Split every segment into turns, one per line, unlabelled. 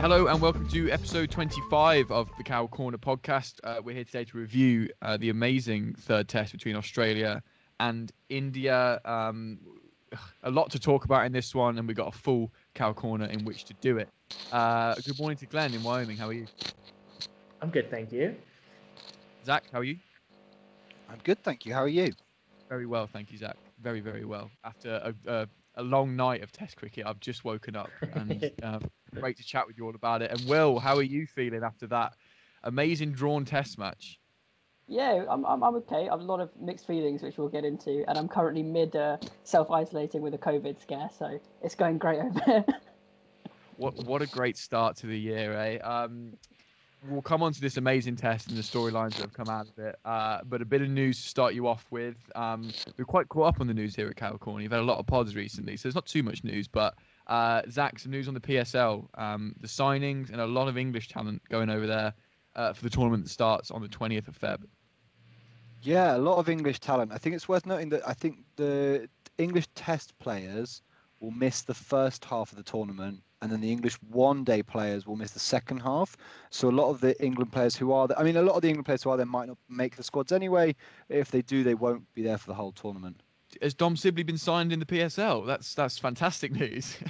Hello and welcome to episode 25 of the Cow Corner podcast. Uh, we're here today to review uh, the amazing third test between Australia and India. Um, a lot to talk about in this one, and we got a full Cow Corner in which to do it. Uh, good morning to Glenn in Wyoming. How are you?
I'm good, thank you.
Zach, how are you?
I'm good, thank you. How are you?
Very well, thank you, Zach. Very, very well. After a, a, a long night of Test cricket, I've just woken up, and um, great to chat with you all about it. And Will, how are you feeling after that amazing drawn Test match?
Yeah, I'm, I'm, I'm okay. I have a lot of mixed feelings, which we'll get into, and I'm currently mid uh, self isolating with a COVID scare, so it's going great over here.
What what a great start to the year, eh? Um, we'll come on to this amazing test and the storylines that have come out of it. Uh, but a bit of news to start you off with. Um, we're quite caught up on the news here at California. You've had a lot of pods recently, so there's not too much news. But uh, Zach, some news on the PSL, um, the signings, and a lot of English talent going over there uh, for the tournament that starts on the 20th of Feb.
Yeah, a lot of English talent. I think it's worth noting that I think the English Test players will miss the first half of the tournament, and then the English one-day players will miss the second half. So a lot of the England players who are there, I mean, a lot of the England players who are there might not make the squads anyway. If they do, they won't be there for the whole tournament.
Has Dom Sibley been signed in the PSL? That's that's fantastic news.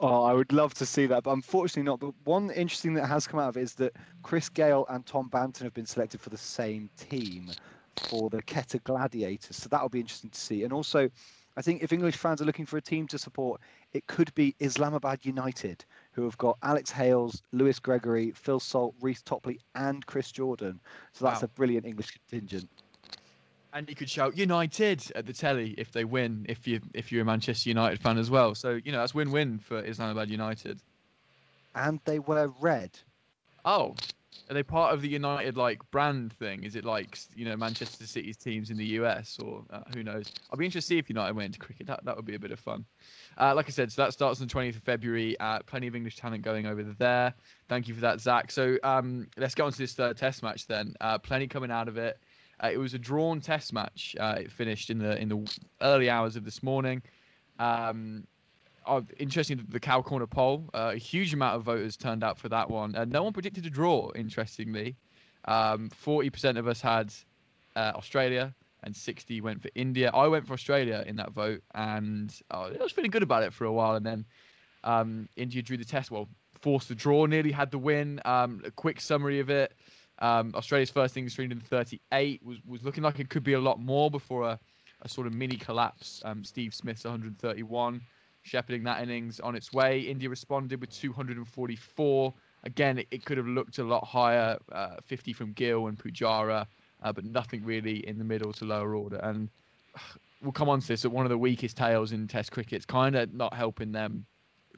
Oh, I would love to see that, but unfortunately not. But one interesting that has come out of it is that Chris Gayle and Tom Banton have been selected for the same team for the Quetta Gladiators. So that'll be interesting to see. And also, I think if English fans are looking for a team to support, it could be Islamabad United, who have got Alex Hales, Lewis Gregory, Phil Salt, Reece Topley, and Chris Jordan. So that's
Wow.
a brilliant English contingent.
And you could shout United at the telly if they win, if you if you're a Manchester United fan as well. So you know that's win-win for Islamabad United.
And they wear red.
Oh, are they part of the United like brand thing? Is it like you know Manchester City's teams in the US or uh, who knows? I'll be interested to see if United went into cricket. That that would be a bit of fun. Uh, like I said, so that starts on the 20th of February. Uh, plenty of English talent going over there. Thank you for that, Zach. So um, let's get on to this third Test match then. Uh, plenty coming out of it. Uh, it was a drawn Test match. Uh, it finished in the in the early hours of this morning. Um, oh, interesting, the Cow Corner poll. Uh, a huge amount of voters turned out for that one. Uh, no one predicted a draw, interestingly. Um, 40% of us had uh, Australia and 60 went for India. I went for Australia in that vote, and uh, I was feeling good about it for a while. And then um, India drew the test, well, forced the draw, nearly had the win. Um, a quick summary of it. Um, Australia's first innings 338 was, was looking like it could be a lot more before a, a sort of mini collapse. Um, Steve Smith's 131 shepherding that innings on its way. India responded with 244. Again, it, it could have looked a lot higher, uh, 50 from Gill and Pujara, uh, but nothing really in the middle to lower order. And we'll come on to this at one of the weakest tails in Test cricket. It's kind of not helping them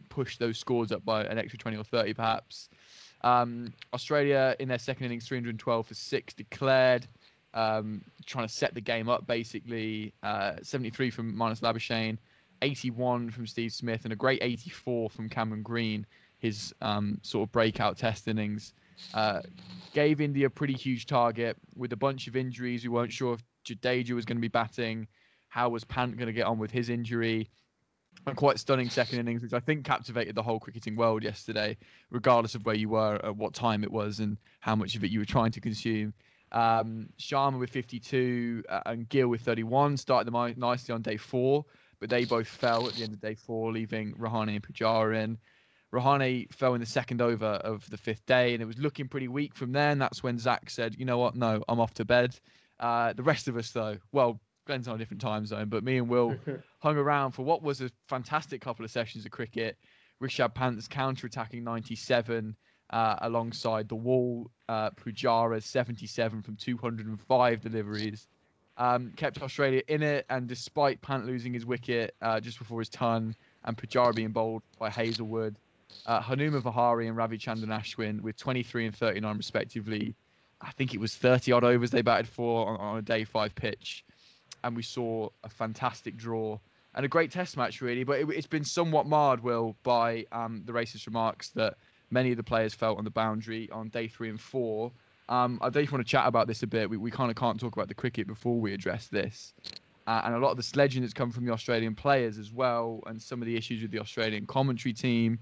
push those scores up by an extra 20 or 30 perhaps. Um, Australia in their second innings, 312 for six declared, um, trying to set the game up basically. Uh, 73 from Marnus Labuschagne, 81 from Steve Smith, and a great 84 from Cameron Green, his um, sort of breakout test innings. Uh, gave India a pretty huge target with a bunch of injuries. We weren't sure if Jadeja was going to be batting. How was Pant going to get on with his injury? A quite stunning second innings, which I think captivated the whole cricketing world yesterday, regardless of where you were, at what time it was, and how much of it you were trying to consume. Um, Sharma with 52 uh, and Gill with 31 started them nicely on day four, but they both fell at the end of day four, leaving Rahane and Pujara in. Rahane fell in the second over of the fifth day, and it was looking pretty weak from then. That's when Zach said, "You know what? No, I'm off to bed." Uh, the rest of us, though, well, Glenn's on a different time zone, but me and Will hung around for what was a fantastic couple of sessions of cricket. Rishabh Pant's counter-attacking 97 uh, alongside the wall. Uh, Pujara's 77 from 205 deliveries. Um, kept Australia in it, and despite Pant losing his wicket uh, just before his ton and Pujara being bowled by Hazlewood, uh, Hanuma Vihari and Ravi Ravichandran Ashwin with 23 and 39 respectively. I think it was 30 odd overs they batted for on, on a day five pitch and we saw a fantastic draw and a great test match, really. But it, has been somewhat marred, Will, by um, the racist remarks that many of the players felt on the boundary on day three and four. Um, I don't want to chat about this a bit. We, we kind of can't talk about the cricket before we address this. Uh, and a lot of the sledging that's come from the Australian players as well, and some of the issues with the Australian commentary team.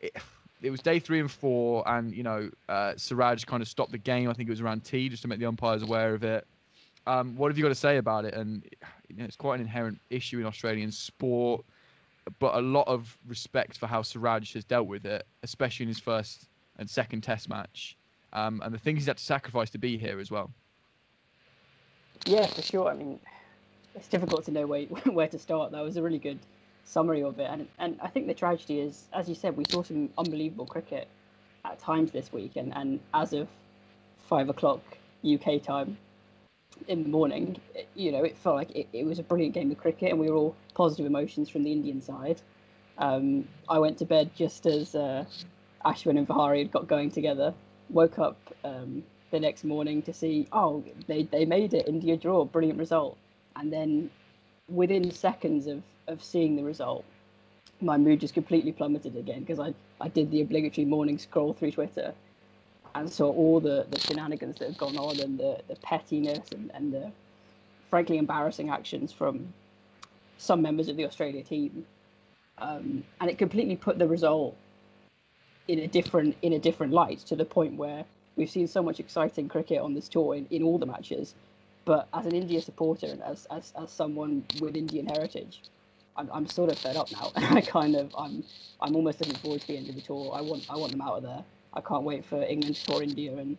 It, it was day three and four, and you know, uh, Siraj kind of stopped the game. I think it was around tea just to make the umpires aware of it. Um, what have you got to say about it? And you know, it's quite an inherent issue in Australian sport, but a lot of respect for how Siraj has dealt with it, especially in his first and second Test match, um, and the things he's had to sacrifice to be here as well.
Yeah, for sure. I mean, it's difficult to know where where to start. That was a really good summary of it, and and I think the tragedy is, as you said, we saw some unbelievable cricket at times this week, and and as of five o'clock UK time, in the morning, you know, it felt like it, it was a brilliant game of cricket, and we were all positive emotions from the Indian side. Um, I went to bed just as uh, Ashwin and Vihari had got going together. Woke up um, the next morning to see, oh, they, they made it, India draw, brilliant result. And then within seconds of, of seeing the result, my mood just completely plummeted again because I, I did the obligatory morning scroll through Twitter and so all the, the shenanigans that have gone on and the, the pettiness and, and the frankly embarrassing actions from some members of the Australia team. Um, and it completely put the result in a different in a different light to the point where we've seen so much exciting cricket on this tour in, in all the matches. But as an India supporter and as, as, as someone with Indian heritage, I'm, I'm sort of fed up now. I kind of I'm I'm almost looking forward to the end of the tour. I want I want them out of there. I can't wait for England to tour India and,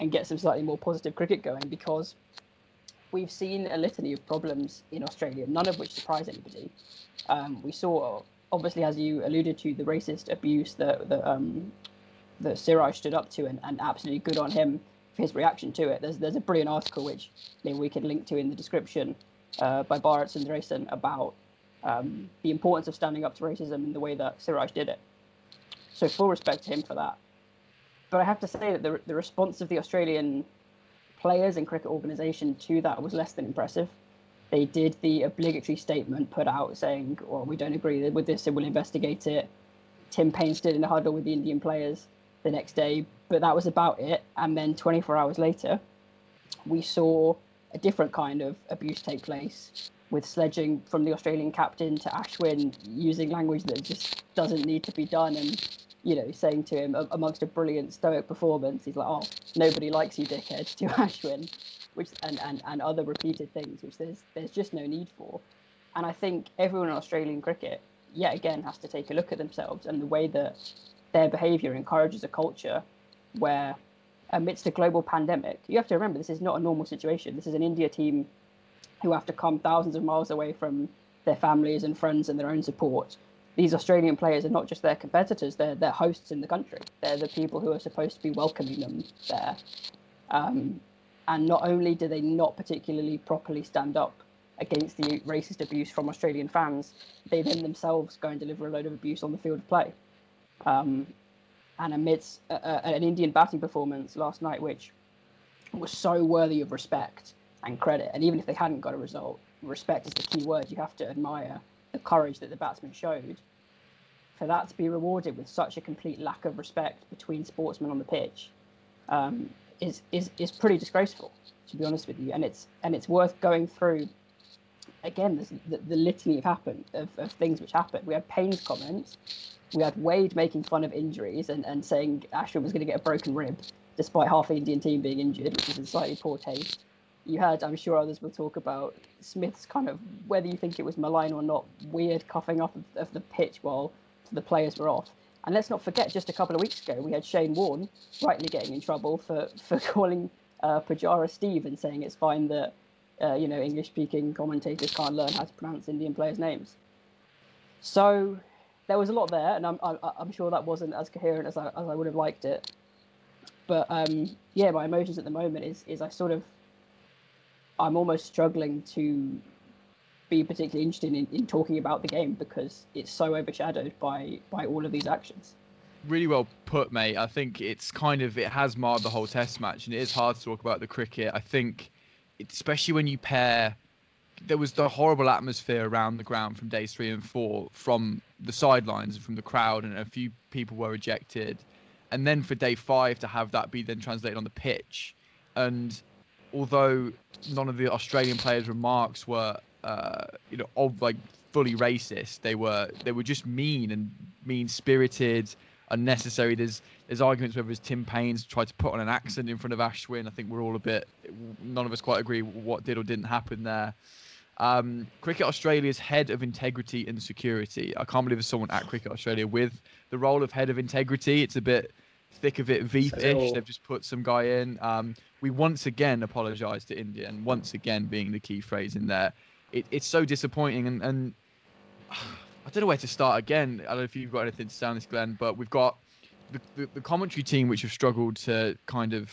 and get some slightly more positive cricket going because we've seen a litany of problems in Australia, none of which surprise anybody. Um, we saw, obviously, as you alluded to, the racist abuse that, that, um, that Siraj stood up to, and, and absolutely good on him for his reaction to it. There's, there's a brilliant article which maybe we can link to in the description uh, by Bharat Sundaresan about um, the importance of standing up to racism and the way that Siraj did it. So full respect to him for that. But I have to say that the, the response of the Australian players and cricket organisation to that was less than impressive. They did the obligatory statement put out saying, well, we don't agree with this, and we'll investigate it. Tim Paine stood in a huddle with the Indian players the next day, but that was about it. And then 24 hours later, we saw a different kind of abuse take place with sledging from the Australian captain to Ashwin using language that just doesn't need to be done and you know, saying to him amongst a brilliant stoic performance, he's like, "Oh, nobody likes you, dickhead," to Ashwin, which and, and, and other repeated things, which there's there's just no need for. And I think everyone in Australian cricket, yet again, has to take a look at themselves and the way that their behaviour encourages a culture where, amidst a global pandemic, you have to remember this is not a normal situation. This is an India team who have to come thousands of miles away from their families and friends and their own support these Australian players are not just their competitors; they're they're hosts in the country. They're the people who are supposed to be welcoming them there. Um, and not only do they not particularly properly stand up against the racist abuse from Australian fans, they then themselves go and deliver a load of abuse on the field of play. Um, and amidst a, a, an Indian batting performance last night, which was so worthy of respect and credit, and even if they hadn't got a result, respect is the key word. You have to admire the courage that the batsman showed. For that to be rewarded with such a complete lack of respect between sportsmen on the pitch um, is, is is pretty disgraceful, to be honest with you. And it's and it's worth going through again the, the litany of happened of, of things which happened. We had Paine's comments, we had Wade making fun of injuries and, and saying Ashwin was going to get a broken rib, despite half the Indian team being injured, which is in slightly poor taste you had, I'm sure others will talk about Smith's kind of whether you think it was malign or not, weird coughing up of, of, the pitch while the players were off. And let's not forget, just a couple of weeks ago, we had Shane Warne rightly getting in trouble for for calling uh, Pujara Steve and saying it's fine that uh, you know English-speaking commentators can't learn how to pronounce Indian players' names. So there was a lot there, and I'm I'm, I'm sure that wasn't as coherent as I as I would have liked it. But um, yeah, my emotions at the moment is is I sort of I'm almost struggling to be particularly interested in, in talking about the game because it's so overshadowed by by all of these actions.
Really well put, mate. I think it's kind of it has marred the whole Test match, and it is hard to talk about the cricket. I think, especially when you pair, there was the horrible atmosphere around the ground from days three and four, from the sidelines and from the crowd, and a few people were ejected, and then for day five to have that be then translated on the pitch, and although none of the Australian players' remarks were, uh, you know, like fully racist, they were they were just mean and mean spirited, unnecessary. There's there's arguments whether it's Tim Paine's tried to put on an accent in front of Ashwin. I think we're all a bit, none of us quite agree what did or didn't happen there. Um, Cricket Australia's head of integrity and security. I can't believe there's someone at Cricket Australia with the role of head of integrity. It's a bit thick of it Veep-ish. They've just put some guy in. Um, we once again apologise to India, and once again being the key phrase in there. It, it's so disappointing, and, and I don't know where to start again. I don't know if you've got anything to say on this, Glenn, but we've got the, the, the commentary team which have struggled to kind of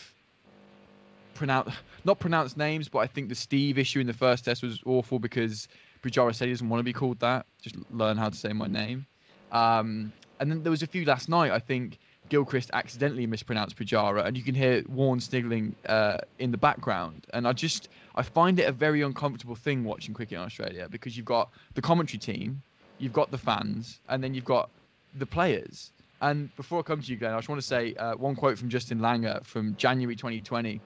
pronounce, not pronounce names, but I think the Steve issue in the first test was awful because Pujara said he doesn't want to be called that. Just learn how to say my name. Um, and then there was a few last night. I think Gilchrist accidentally mispronounced Pujara, and you can hear Warne sniggling uh, in the background. And I just I find it a very uncomfortable thing watching cricket in Australia because you've got the commentary team, you've got the fans, and then you've got the players. And before I come to you, Glenn, I just want to say uh, one quote from Justin Langer from January 2020.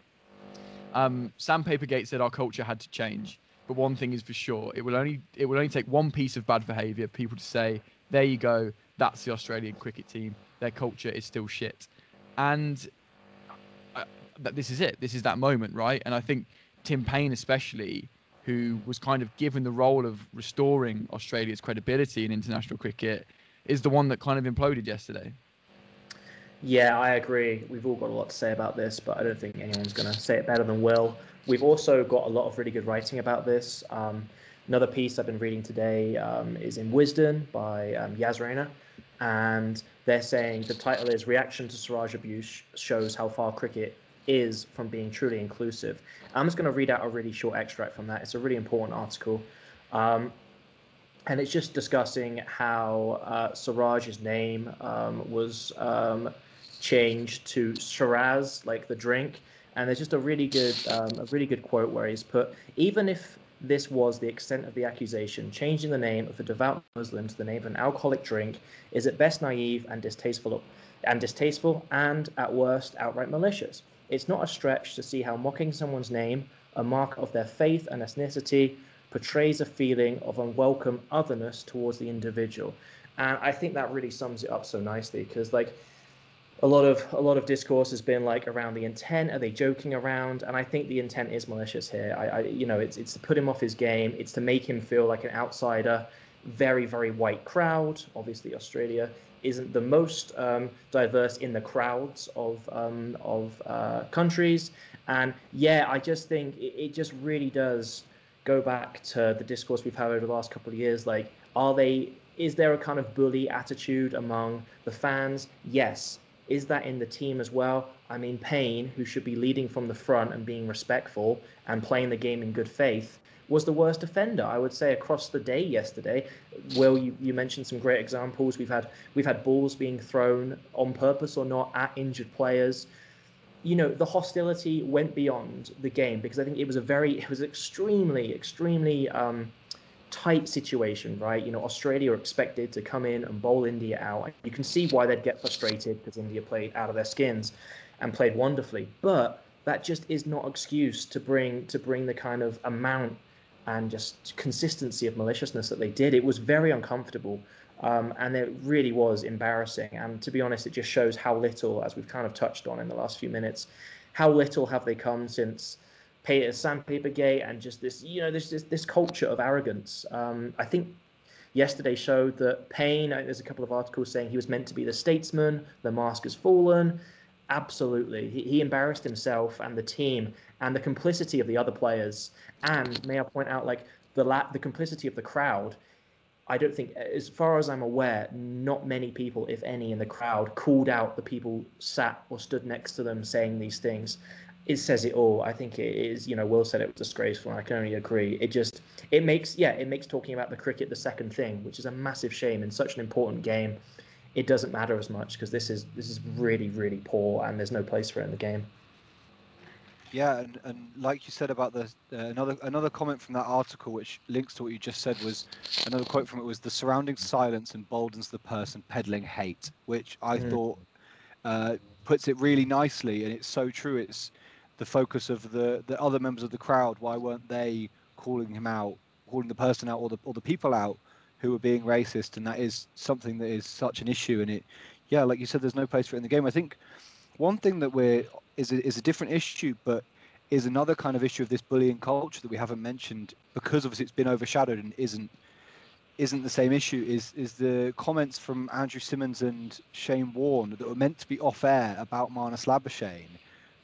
Um, Sandpaper Gate said our culture had to change, but one thing is for sure: it will only it will only take one piece of bad behaviour for people to say, "There you go, that's the Australian cricket team." their culture is still shit. And uh, this is it. This is that moment, right? And I think Tim Paine, especially, who was kind of given the role of restoring Australia's credibility in international cricket, is the one that kind of imploded yesterday.
Yeah, I agree. We've all got a lot to say about this, but I don't think anyone's going to say it better than Will. We've also got a lot of really good writing about this. Um, another piece I've been reading today um, is in Wisden by um, Raina, and they're saying the title is Reaction to Siraj Abuse shows how far cricket is from being truly inclusive. I'm just going to read out a really short extract from that. It's a really important article. Um, and it's just discussing how uh, name um, was um, changed to Shiraz, like the drink. And there's just a really good, um, a really good quote where he's put, even if this was the extent of the accusation. Changing the name of a devout Muslim to the name of an alcoholic drink is at best naive and distasteful, and distasteful, and at worst outright malicious. It's not a stretch to see how mocking someone's name, a mark of their faith and ethnicity, portrays a feeling of unwelcome otherness towards the individual. And I think that really sums it up so nicely because, like, a lot of a lot of discourse has been like around the intent. Are they joking around? And I think the intent is malicious here. I, I, you know, it's it's to put him off his game. It's to make him feel like an outsider. Very very white crowd. Obviously, Australia isn't the most um, diverse in the crowds of um, of uh, countries. And yeah, I just think it, it just really does go back to the discourse we've had over the last couple of years. Like, are they? Is there a kind of bully attitude among the fans? Yes is that in the team as well? I mean, Paine, who should be leading from the front and being respectful and playing the game in good faith, was the worst offender. I would say across the day yesterday. Will you, you mentioned some great examples. We've had we've had balls being thrown on purpose or not at injured players. You know, the hostility went beyond the game because I think it was a very it was extremely extremely um, tight situation, right? You know, Australia are expected to come in and bowl India out. You can see why they'd get frustrated because India played out of their skins and played wonderfully. But that just is not excuse to bring to bring the kind of amount and just consistency of maliciousness that they did. It was very uncomfortable. Um, and it really was embarrassing. And to be honest, it just shows how little, as we've kind of touched on in the last few minutes, how little have they come since Peter Sandpapergate and just this, you know, this this, this culture of arrogance. Um, I think yesterday showed that Paine. There's a couple of articles saying he was meant to be the statesman. The mask has fallen. Absolutely, he, he embarrassed himself and the team and the complicity of the other players. And may I point out, like the la- the complicity of the crowd. I don't think, as far as I'm aware, not many people, if any, in the crowd called out the people sat or stood next to them saying these things. It says it all. I think it is. You know, Will said it was disgraceful, and I can only agree. It just, it makes, yeah, it makes talking about the cricket the second thing, which is a massive shame in such an important game. It doesn't matter as much because this is this is really really poor, and there's no place for it in the game.
Yeah, and, and like you said about the uh, another another comment from that article, which links to what you just said, was another quote from it was the surrounding silence emboldens the person peddling hate, which I mm. thought uh, puts it really nicely, and it's so true. It's the focus of the the other members of the crowd. Why weren't they calling him out, calling the person out, or the or the people out who were being racist? And that is something that is such an issue. And it, yeah, like you said, there's no place for it in the game. I think one thing that we're is a, is a different issue, but is another kind of issue of this bullying culture that we haven't mentioned because obviously it's been overshadowed and isn't isn't the same issue is is the comments from Andrew Symonds and Shane Warne that were meant to be off air about Marnus Labuschagne,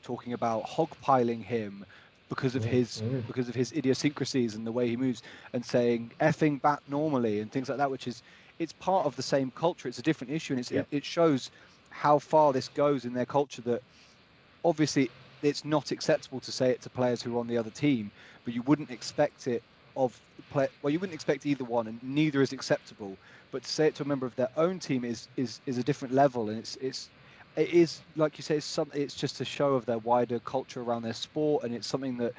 talking about hogpiling him because of his mm. because of his idiosyncrasies and the way he moves and saying effing bat normally and things like that, which is it's part of the same culture. It's a different issue and it's, it, it shows how far this goes in their culture that obviously it's not acceptable to say it to players who are on the other team, but you wouldn't expect it of play. Well, you wouldn't expect either one, and neither is acceptable. But to say it to a member of their own team is is is a different level, and it's it's it is like you say, it's. It's just a show of their wider culture around their sport, and it's something that,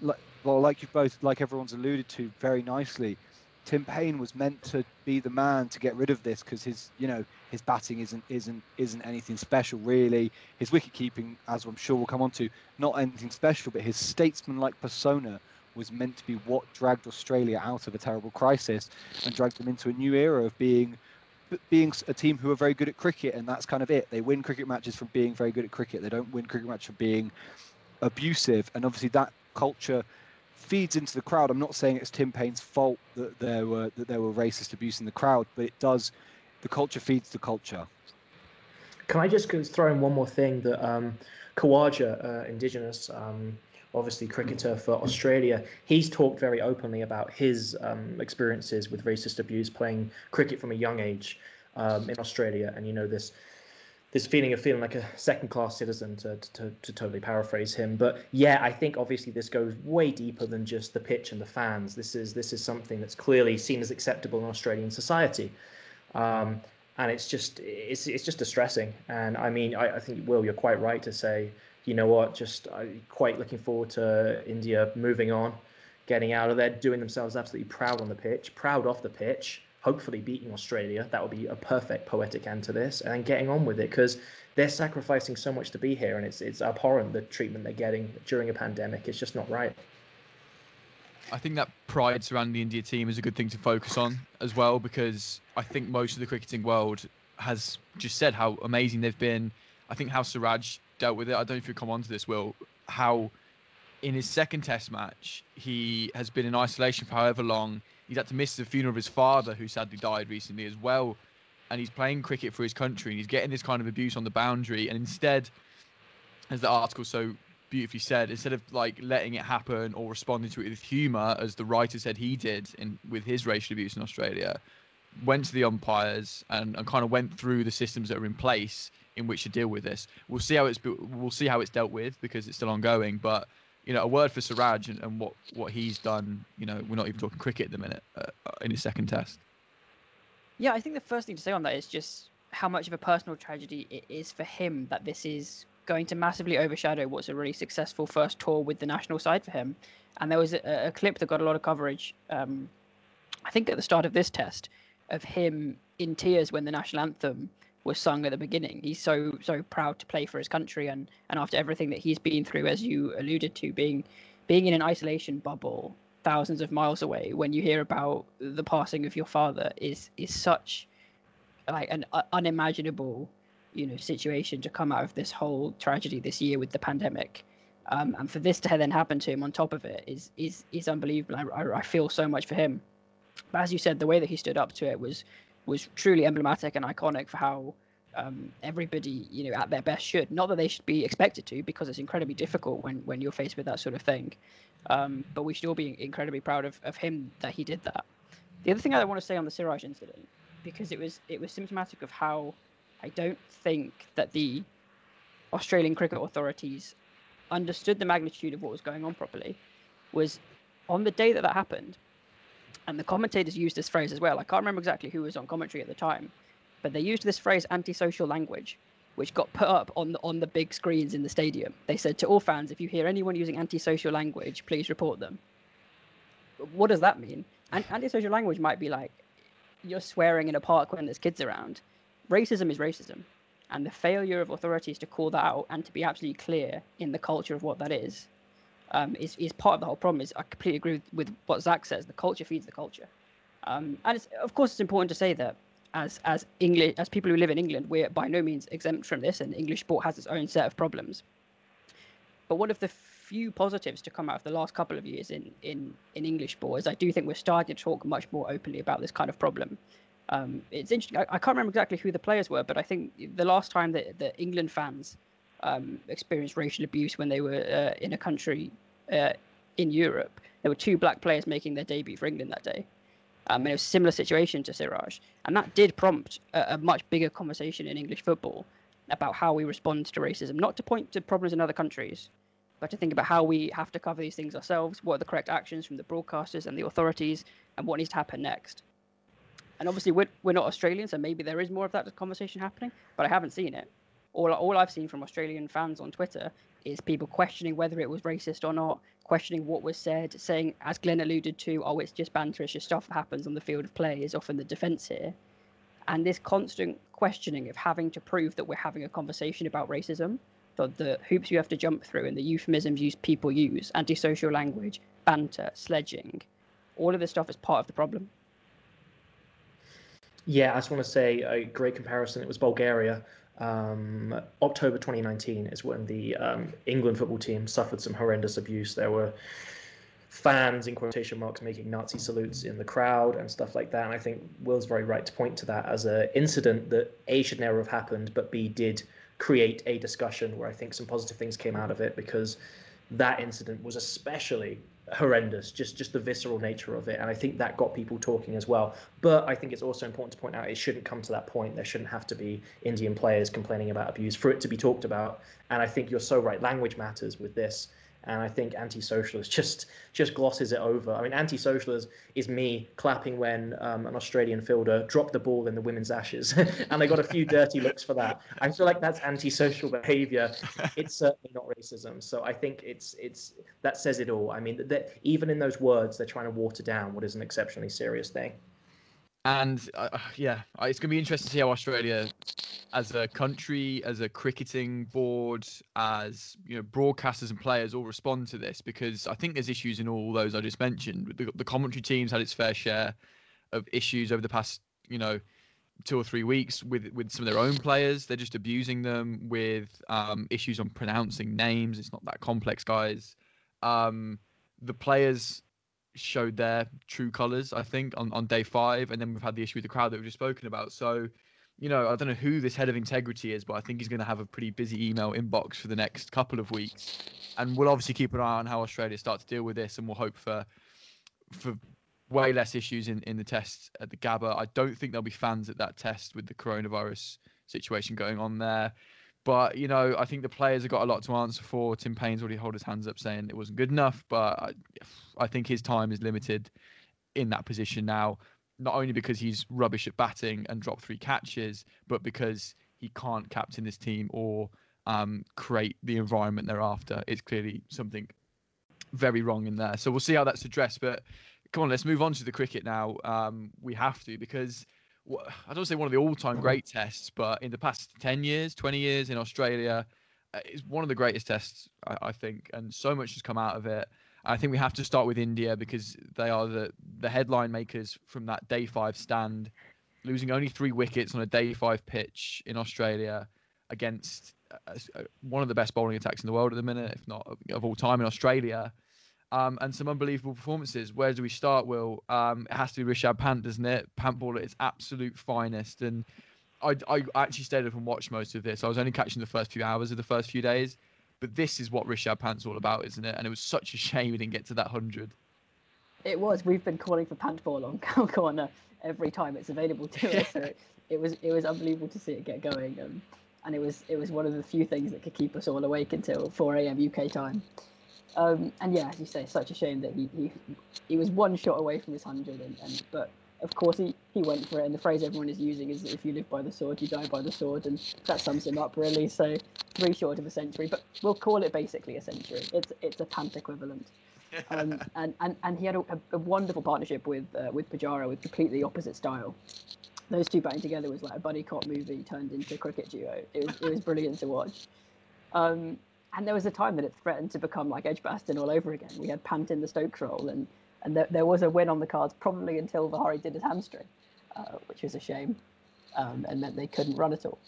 like, well, like you both, like everyone's alluded to very nicely. Tim Paine was meant to be the man to get rid of this because his, you know, his batting isn't isn't isn't anything special really. His wicket keeping, as I'm sure we'll come on to, not anything special, but his statesman-like persona was meant to be what dragged Australia out of a terrible crisis and dragged them into a new era of being being a team who are very good at cricket, and that's kind of it. They win cricket matches from being very good at cricket. They don't win cricket matches from being abusive, and obviously that culture feeds into the crowd. I'm not saying it's Tim Paine's fault that there were that there were racist abuse in the crowd, but it does. The culture feeds the culture.
Can I just throw in one more thing that um, Khawaja, uh, Indigenous, um, obviously cricketer for Australia, he's talked very openly about his um, experiences with racist abuse playing cricket from a young age um, in Australia, and you know this this feeling of feeling like a second class citizen to, to, to totally paraphrase him. But yeah i think obviously this goes way deeper than just the pitch and the fans. This is this is something that's clearly seen as acceptable in australian society. Um, and it's just it's, it's just distressing and i mean I, I think will you're quite right to say you know what just I'm quite looking forward to india moving on getting out of there doing themselves absolutely proud on the pitch proud off the pitch hopefully beating Australia. That would be a perfect poetic end to this, and getting on with it because they're sacrificing so much to be here, and it's it's abhorrent the treatment they're getting during a pandemic. It's just not right.
I think that pride surrounding the India team is a good thing to focus on as well because I think most of the cricketing world has just said how amazing they've been. I think how Siraj dealt with it. I don't know if you come on to this, Will. How in his second Test match he has been in isolation for however long he's had to miss the funeral of his father, who sadly died recently as well. And he's playing cricket for his country, and he's getting this kind of abuse on the boundary. And instead, as the article so beautifully said, instead of like letting it happen or responding to it with humour, as the writer said he did in with his racial abuse in Australia, went to the umpires and, and kind of went through the systems that are in place in which to deal with this. We'll see how it's we'll see how it's dealt with because it's still ongoing. But you know, a word for Siraj and, and what what he's done. You know, we're not even talking cricket at the minute uh, in his second test.
Yeah, I think the first thing to say on that is just how much of a personal tragedy it is for him that this is going to massively overshadow what's a really successful first tour with the national side for him. And there was a, a clip that got a lot of coverage, um, I think at the start of this test, of him in tears when the national anthem was sung at the beginning. He's so so proud to play for his country, and and after everything that he's been through, as you alluded to, being being in an isolation bubble thousands of miles away, when you hear about the passing of your father, is is such like an uh, unimaginable you know situation to come out of this whole tragedy this year with the pandemic. Um, and for this to then happen to him on top of it is is is unbelievable. I, I, feel so much for him. But as you said, the way that he stood up to it was was truly emblematic and iconic for how um, everybody, you know, at their best should. Not that they should be expected to, because it's incredibly difficult when when you're faced with that sort of thing. Um, but we should all be incredibly proud of, of him that he did that. The other thing I want to say on the Siraj incident, because it was it was symptomatic of how I don't think that the Australian cricket authorities understood the magnitude of what was going on properly, was on the day that that happened, and the commentators used this phrase as well. I can't remember exactly who was on commentary at the time, but they used this phrase antisocial language, which got put up on the, on the big screens in the stadium. They said to all fans, if you hear anyone using antisocial language, please report them. What does that mean? And antisocial language might be like you're swearing in a park when there's kids around. Racism is racism. And the failure of authorities to call that out and to be absolutely clear in the culture of what that is um, is, is part of the whole problem. Is I completely agree with, with what Zach says. The culture feeds the culture, um, and of course it's important to say that as as English as people who live in England, we're by no means exempt from this, and English sport has its own set of problems. But one of the few positives to come out of the last couple of years in in in English sport is I do think we're starting to talk much more openly about this kind of problem. Um, it's interesting. I, I, can't remember exactly who the players were, but I think the last time that the England fans um, experienced racial abuse when they were uh, in a country uh, in Europe. There were two black players making their debut for England that day. Um, and it was a similar situation to Siraj. And that did prompt a, a, much bigger conversation in English football about how we respond to racism, not to point to problems in other countries, but to think about how we have to cover these things ourselves, what are the correct actions from the broadcasters and the authorities, and what needs to happen next. And obviously, we're, we're not Australian, so maybe there is more of that conversation happening, but I haven't seen it all, all I've seen from Australian fans on Twitter is people questioning whether it was racist or not, questioning what was said, saying, as Glenn alluded to, oh, it's just banter, it's just stuff that happens on the field of play, is often the defence here. And this constant questioning of having to prove that we're having a conversation about racism, the, the hoops you have to jump through, and the euphemisms use people use, antisocial language, banter, sledging, all of this stuff is part of the problem.
Yeah, I just want to say a great comparison. It was Bulgaria um, October 2019 is when the um, England football team suffered some horrendous abuse. There were fans, in quotation marks, making Nazi salutes in the crowd and stuff like that. And I think Will's very right to point to that as an incident that A should never have happened, but B did create a discussion where I think some positive things came out of it because that incident was especially horrendous just just the visceral nature of it. And i think that got people talking as well. But i think it's also important to point out it shouldn't come to that point. There shouldn't have to be indian players complaining about abuse for it to be talked about. And i think you're so right. Language matters with this and I think anti-socialist just just glosses it over. I mean, anti-socialist is me clapping when um, an Australian fielder dropped the ball in the women's ashes, and I got a few dirty looks for that. I feel like that's anti-social behaviour. It's certainly not racism. So I think it's it's that says it all. I mean, that even in those words, they're trying to water down what is an exceptionally serious thing.
And uh, uh yeah, it's going to be interesting to see how Australia, as a country, as a cricketing board, as you know, broadcasters and players all respond to this because I think there's issues in all those I just mentioned. The, the commentary teams had its fair share of issues over the past, you know, two or three weeks with with some of their own players. They're just abusing them with um, issues on pronouncing names. It's not that complex, guys. Um, the players showed their true colours, I think, on, on day five. And then we've had the issue with the crowd that we've just spoken about. So, you know, I don't know who this head of integrity is, but I think he's going to have a pretty busy email inbox for the next couple of weeks. And we'll obviously keep an eye on how Australia start to deal with this, and we'll hope for for way less issues in, in the test at the Gabba. I don't think there'll be fans at that test with the coronavirus situation going on there. But you know, I think the players have got a lot to answer for. Tim Paine's already held his hands up saying it wasn't good enough, but I, I think his time is limited in that position now. Not only because he's rubbish at batting and dropped three catches, but because he can't captain this team or um, create the environment they're after. It's clearly something very wrong in there. So we'll see how that's addressed. But come on, let's move on to the cricket now. Um, we have to because I don't say one of the all-time great tests, but in the past ten years, twenty years in Australia, uh, it's one of the greatest tests I, I think, and so much has come out of it. I think we have to start with India because they are the the headline makers from that day five stand, losing only three wickets on a day five pitch in Australia against uh, uh, one of the best bowling attacks in the world at the minute, if not of all time in Australia. Um, and some unbelievable performances. Where do we start, Will? Um, it has to be Rishabh Pant, doesn't it? Pant ball at its absolute finest. And I, I actually stayed up and watched most of this. I was only catching the first few hours of the first few days. But this is what Rishabh Pant's all about, isn't it? And it was such a shame we didn't get to that 100.
It was. We've been calling for Pant ball on Cow Corner every time it's available to us. So it, it was it was unbelievable to see it get going. Um, and it was it was one of the few things that could keep us all awake until 4 a.m. UK time. Um, and yeah, as you say, such a shame that he he, he was one shot away from his hundred, and, and but of course he, he went for it. And the phrase everyone is using is if you live by the sword, you die by the sword, and that sums him up really. So three short of a century, but we'll call it basically a century. It's it's a Pant equivalent. Um, and, and and he had a, a wonderful partnership with uh, with Pujara with completely opposite style those two batting together was like a buddy cop movie turned into a cricket duo. It was it was brilliant to watch. Um, and there was a time that it threatened to become like Edgbaston all over again. We had Pant in the Stokes role, and and there, there was a win on the cards probably until Vihari did his hamstring, uh, which was a shame, um, and meant they couldn't run at all.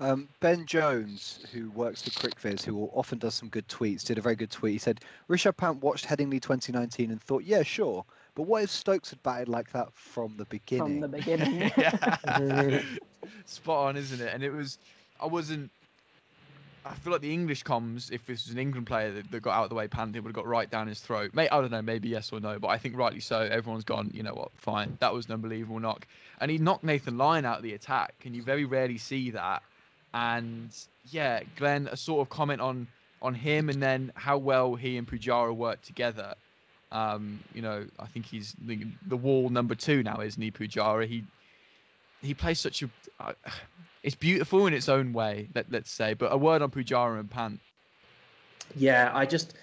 Um, ben Jones, who works for CricViz, who often does some good tweets, did a very good tweet. He said, Rishabh Pant watched Headingley 2019 and thought, yeah, sure, but what if Stokes had batted like that from the beginning?
From the beginning.
Spot on, isn't it? And it was, I wasn't. I feel like the English comms, if this was an England player that, that got out of the way, Panting would have got right down his throat. Mate, I don't know, maybe yes or no, but I think rightly so. Everyone's gone, you know what, fine. That was an unbelievable knock. And he knocked Nathan Lyon out of the attack, and you very rarely see that. And yeah, Glenn, a sort of comment on on him and then how well he and Pujara worked together. Um, you know, I think he's the, the wall number two now, isn't he, Pujara? He he plays such a. Uh, it's beautiful in its own way, let, let's say. But a word on Pujara and Pant.
Yeah, I just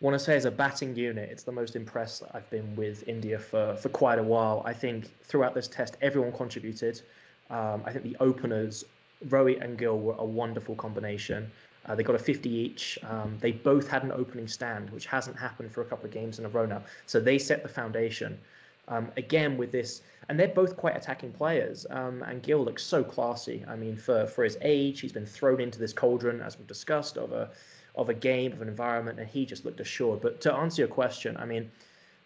want to say as a batting unit, it's the most impressed I've been with India for, for quite a while. I think throughout this test, everyone contributed. Um, I think the openers, Rohit and Gill, were a wonderful combination. Uh, they got a 50 each. Um, they both had an opening stand, which hasn't happened for a couple of games in a row now. So they set the foundation. Um, again, with this, and they're both quite attacking players. Um, and Gill looks so classy. I mean, for, for his age, he's been thrown into this cauldron, as we've discussed, of a of a game, of an environment, and he just looked assured. But to answer your question, I mean,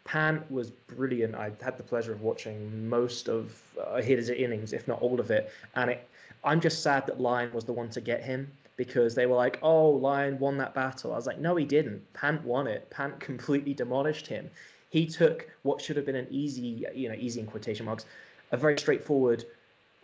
Pant was brilliant. I had the pleasure of watching most of uh, his innings, if not all of it, and it, I'm just sad that Lyon was the one to get him because they were like, "Oh, Lyon won that battle." I was like, "No, he didn't. Pant won it. Pant completely demolished him. He took what should have been an easy, you know, easy in quotation marks, a very straightforward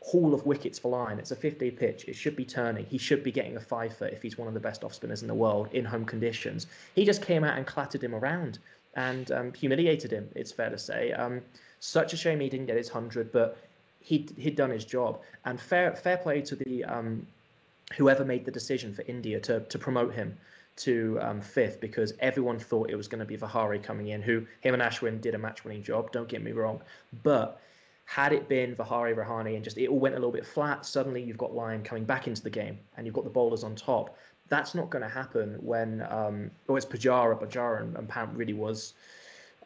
haul of wickets for Lyon. It's a 50 pitch. It should be turning. He should be getting a five foot if he's one of the best off spinners in the world in home conditions. He just came out and clattered him around and um, humiliated him. It's fair to say. Um, such a shame he didn't get his hundred, but he he'd done his job. And fair fair play to the um, whoever made the decision for India to to promote him to um, fifth because everyone thought it was going to be Vihari coming in, who him and Ashwin did a match-winning job. Don't get me wrong, but had it been Vihari Rahane and just it all went a little bit flat, suddenly you've got Lyon coming back into the game and you've got the bowlers on top. That's not going to happen when um, oh it's Pujara, Pujara and, and Pant really was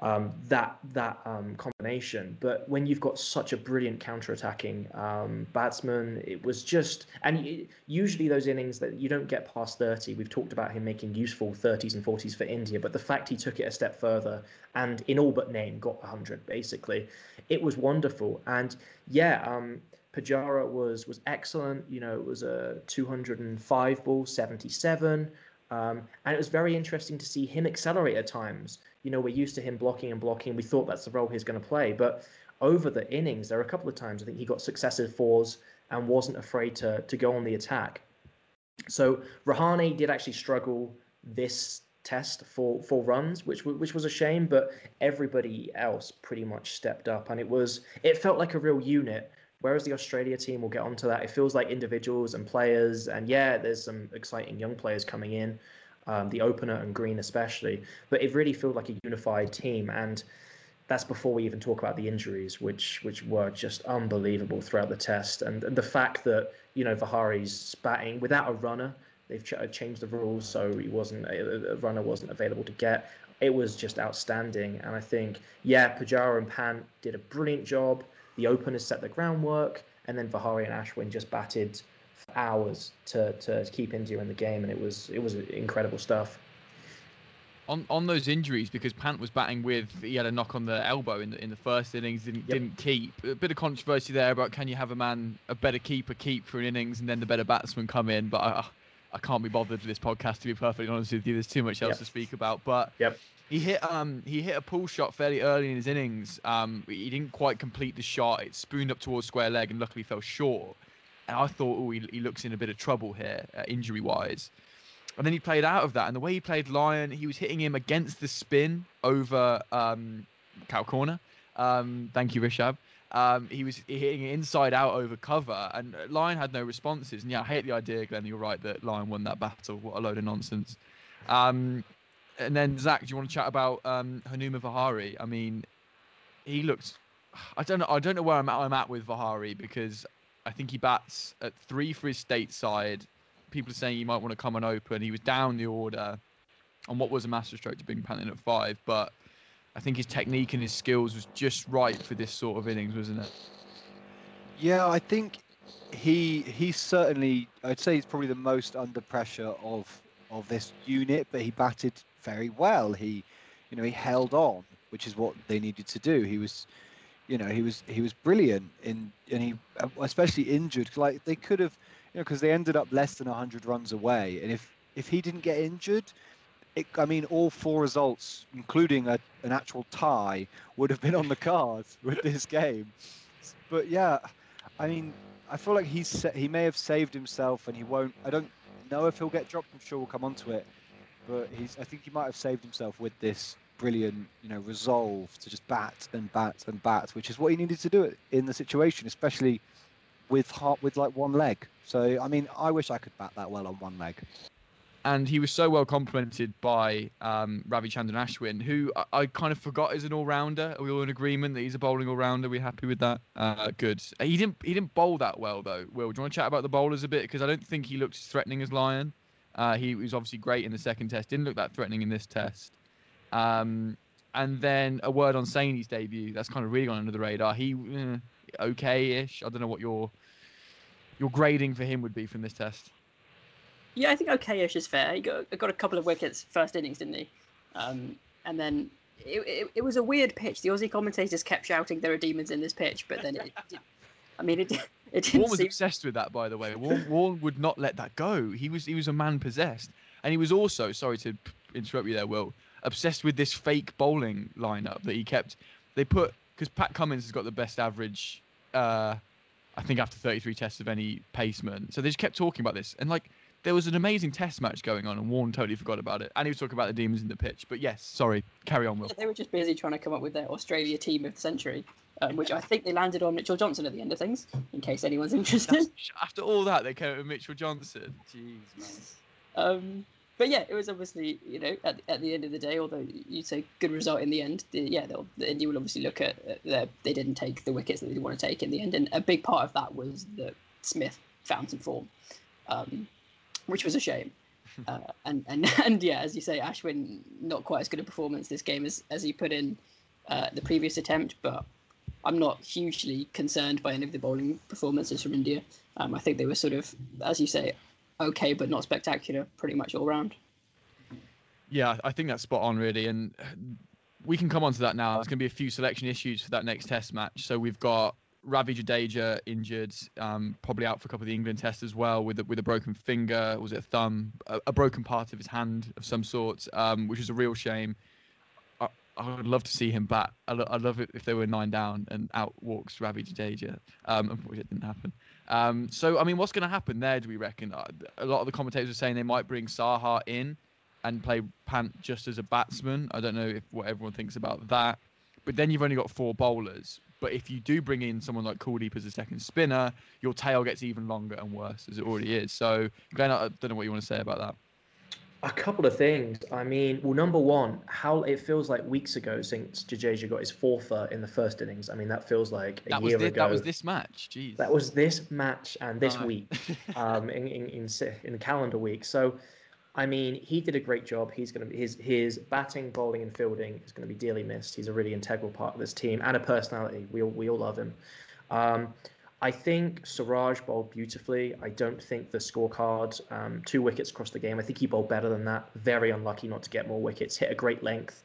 um, that that um, combination. But when you've got such a brilliant counter-attacking um, batsman, it was just and it, usually those innings that you don't get past 30. We've talked about him making useful 30s and 40s for India, but the fact he took it a step further and in all but name got 100 basically, it was wonderful. And yeah. Um, Pujara was was excellent. You know, it was a 205 ball, 77. Um, and it was very interesting to see him accelerate at times. You know, we're used to him blocking and blocking. We thought that's the role he's going to play. But over the innings, there are a couple of times I think he got successive fours and wasn't afraid to, to go on the attack. So Rahane did actually struggle this test for, for runs, which which was a shame. But everybody else pretty much stepped up, and it was it felt like a real unit. Whereas the Australia team will get onto that, it feels like individuals and players, and yeah, there's some exciting young players coming in, um, the opener and Green especially. But it really felt like a unified team, and that's before we even talk about the injuries, which which were just unbelievable throughout the test, and, and the fact that you know Vihari's batting without a runner. They've ch- changed the rules, so he wasn't a, a runner wasn't available to get. It was just outstanding, and I think yeah, Pujara and Pan did a brilliant job. The openers set the groundwork, and then Vihari and Ashwin just batted hours to, to keep India in the game, and it was it was incredible stuff.
On on those injuries, because Pant was batting with he had a knock on the elbow in the in the first innings, didn't yep. didn't keep. A bit of controversy there about can you have a man a better keeper keep for an innings and then the better batsman come in, but I, I can't be bothered with this podcast to be perfectly honest with you. There's too much else yep. to speak about, but
yep.
He hit um he hit a pull shot fairly early in his innings. Um, he didn't quite complete the shot. It spooned up towards square leg and luckily fell short. And I thought, oh, he, he looks in a bit of trouble here, uh, injury wise. And then he played out of that. And the way he played Lyon, he was hitting him against the spin over um, cow corner. Um, thank you, Rishabh. Um, he was hitting inside out over cover, and Lyon had no responses. And yeah, I hate the idea, Glenn. You're right that Lyon won that battle. What a load of nonsense. Um, and then Zach, do you want to chat about um, Hanuma Vihari? I mean, he looks. I don't know. I don't know where I'm at, I'm at with Vihari because I think he bats at three for his state side. People are saying he might want to come and open. He was down the order on what was a masterstroke to being panting at five, but I think his technique and his skills was just right for this sort of innings, wasn't it?
Yeah, I think he he's certainly. I'd say he's probably the most under pressure of of this unit, but he batted very well. He, you know, he held on, which is what they needed to do. He was, you know, he was he was brilliant in, and he uh, especially injured. Like they could have, you know, because they ended up less than hundred runs away, and if if he didn't get injured, it, I mean, all four results, including a, an actual tie, would have been on the cards with this game. But yeah, I mean, I feel like he's he may have saved himself, and he won't. I don't know if he'll get dropped. I'm sure we'll come on to it but he's I think he might have saved himself with this brilliant, you know, resolve to just bat and bat and bat, which is what he needed to do it in the situation, especially with heart with like one leg. So I mean, I wish I could bat that well on one leg.
And he was so well complemented by um, Ravichandran Ashwin, who I, I, kind of forgot is an all-rounder. Are we all in agreement that he's a bowling all-rounder? Are we happy with that? Uh, good. He didn't he didn't bowl that well though. Will, do you want to chat about the bowlers a bit? Because I don't think he looked as threatening as Lyon. Uh, he was obviously great in the second test. Didn't look that threatening in this test. Um, and then a word on Saini's debut. That's kind of really gone under the radar. He eh, okay-ish. I don't know what your your grading for him would be from this test.
Yeah, I think okay-ish is fair. He got, got a couple of wickets first innings, didn't he? Um, and then it, it, it, was a weird pitch. The Aussie commentators kept shouting, "There are demons in this pitch," but then it, I mean, it, it
Warne was seem... obsessed with that, by the way. Warne, Warne would not let that go. He was he was a man possessed, and he was also sorry to interrupt you there, Will. Obsessed with this fake bowling lineup that he kept. They put because Pat Cummins has got the best average, uh, I think after 33 tests of any paceman. So they just kept talking about this, and like there was an amazing test match going on, and Warne totally forgot about it. And he was talking about the demons in the pitch. But yes, sorry, carry on, Will.
They were just busy trying to come up with their Australia team of the century um, which I think they landed on Mitchell Johnson at the end of things, in case anyone's interested. That's,
after all that, they came up with Mitchell Johnson. Jeez, man.
Um, but yeah, it was obviously, you know, at, at the end of the day, although you'd say good result in the end, the, yeah, the India will obviously look at, at they didn't take the wickets that they want to take in the end, and a big part of that was that Smith found some form, um, which was a shame. Uh, and and and yeah, as you say, Ashwin not quite as good a performance this game as as he put in uh, the previous attempt, but I'm not hugely concerned by any of the bowling performances from India. Um, I think they were sort of, as you say, okay but not spectacular, pretty much all round.
Yeah, I think that's spot on, really, and we can come on to that now. There's going to be a few selection issues for that next Test match. So we've got Ravi Jadeja injured, um, probably out for a couple of the England tests as well with a, with a broken finger, was it a thumb, a, a broken part of his hand of some sort, um, which is a real shame. I, I would love to see him back. I'd love it if they were nine down and out walks Ravi Jadeja. Um, unfortunately, it didn't happen. Um, so, I mean, what's going to happen there, do we reckon? Uh, A lot of the commentators are saying they might bring Saha in and play Pant just as a batsman. I don't know if what everyone thinks about that. But then you've only got four bowlers. But if you do bring in someone like Kuldeep as a second spinner, your tail gets even longer and worse as it already is. So, Glenn, I don't know what you want to say about that.
A couple of things. I mean, well, number one, how it feels like weeks ago since Jadeja got his fourfer in the first innings. I mean, that feels like a
That
year
thi-
ago.
that was this match. Jeez.
That was this match and this week, um, in, in in in the calendar week. So, I mean, he did a great job. He's going to be his his batting, bowling, and fielding is going to be dearly missed. He's a really integral part of this team and a personality. We all we all love him. Um, I think Siraj bowled beautifully. I don't think the scorecard, um, two wickets across the game. I think he bowled better than that. Very unlucky not to get more wickets. Hit a great length.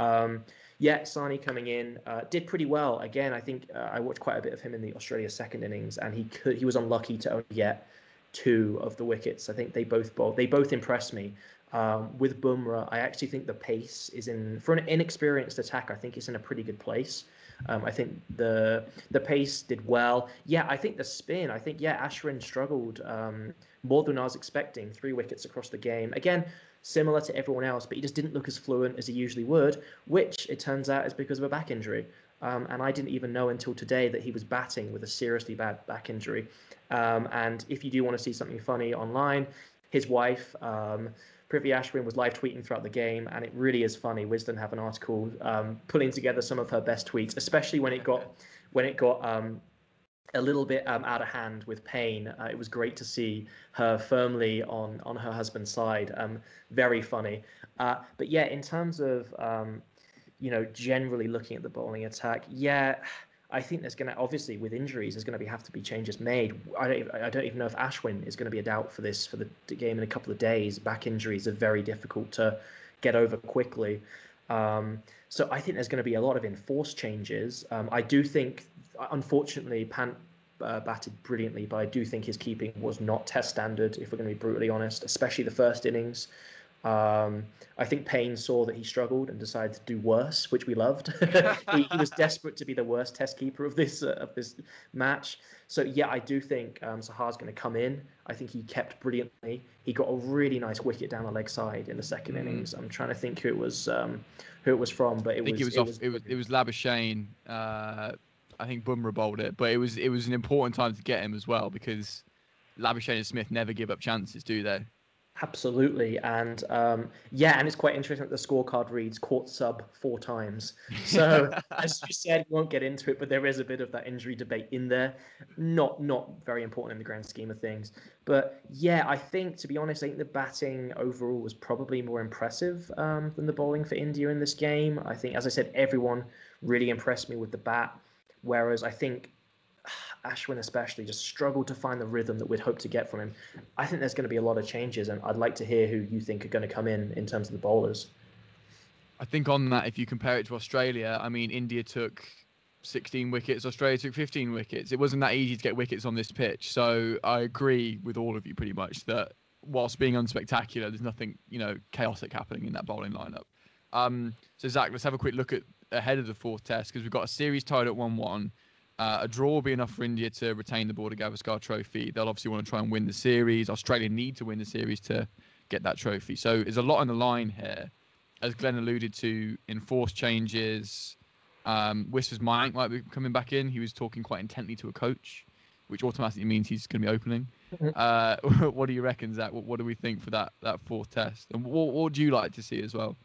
Um, yeah, Saini coming in uh, did pretty well. Again, I think uh, I watched quite a bit of him in the Australia second innings, and he could he was unlucky to only get two of the wickets. I think they both bowled. They both impressed me. Um, with Bumrah, I actually think the pace is in for an inexperienced attack. I think it's in a pretty good place. Um, I think the the pace did well. Yeah, I think the spin. I think yeah, Ashwin struggled um, more than I was expecting. Three wickets across the game. Again, similar to everyone else, but he just didn't look as fluent as he usually would. Which it turns out is because of a back injury. Um, and I didn't even know until today that he was batting with a seriously bad back injury. Um, and if you do want to see something funny online, his wife, Prithi Ashwin, was live tweeting throughout the game, and it really is funny. Wisden have an article um, pulling together some of her best tweets, especially when it got when it got um, a little bit um, out of hand with Paine. Uh, it was great to see her firmly on on her husband's side. Um, very funny. Uh, but yeah, in terms of um, you know generally looking at the bowling attack, yeah. I think there's going to obviously with injuries there's going to be have to be changes made. I don't I don't even know if Ashwin is going to be a doubt for this for the game in a couple of days. Back injuries are very difficult to get over quickly. Um, so I think there's going to be a lot of enforced changes. Um, I do think, unfortunately, Pant uh, batted brilliantly, but I do think his keeping was not test standard. If we're going to be brutally honest, especially the first innings. Um, I think Paine saw that he struggled and decided to do worse, which we loved. he, he was desperate to be the worst test keeper of this uh, of this match. So yeah, I do think um, Saha's going to come in. I think he kept brilliantly. He got a really nice wicket down the leg side in the second
Mm.
innings. I'm trying to think who it was um, who it was from, but it
I think
was
it was off. It was it was Labuschagne. Uh, I think Bumrah bowled it, but it was it was an important time to get him as well because Labuschagne and Smith never give up chances, do they?
Absolutely, and um, yeah, and it's quite interesting that the scorecard reads caught sub" four times. So, as you said, we won't get into it, but there is a bit of that injury debate in there. Not not very important in the grand scheme of things, but yeah, I think to be honest, I think the batting overall was probably more impressive um, than the bowling for India in this game. I think, as I said, everyone really impressed me with the bat, whereas I think Ashwin especially just struggled to find the rhythm that we'd hoped to get from him. I think there's going to be a lot of changes, and I'd like to hear who you think are going to come in in terms of the bowlers.
I think on that, if you compare it to Australia, I mean, India took 16 wickets, Australia took 15 wickets. It wasn't that easy to get wickets on this pitch. So I agree with all of you pretty much that whilst being unspectacular, there's nothing, you know, chaotic happening in that bowling lineup. Um, so Zach, let's have a quick look at ahead of the fourth test because we've got a series tied at 1-1. Uh, a draw will be enough for India to retain the Border Gavaskar Trophy. They'll obviously want to try and win the series. Australia need to win the series to get that trophy. So there's a lot on the line here as Glenn alluded to, enforced changes. Um, Whispers Mayank might be coming back in. He was talking quite intently to a coach, which automatically means he's going to be opening. Uh, what do you reckon, Zach? What, what do we think for that that fourth test? And what, what would you like to see as well?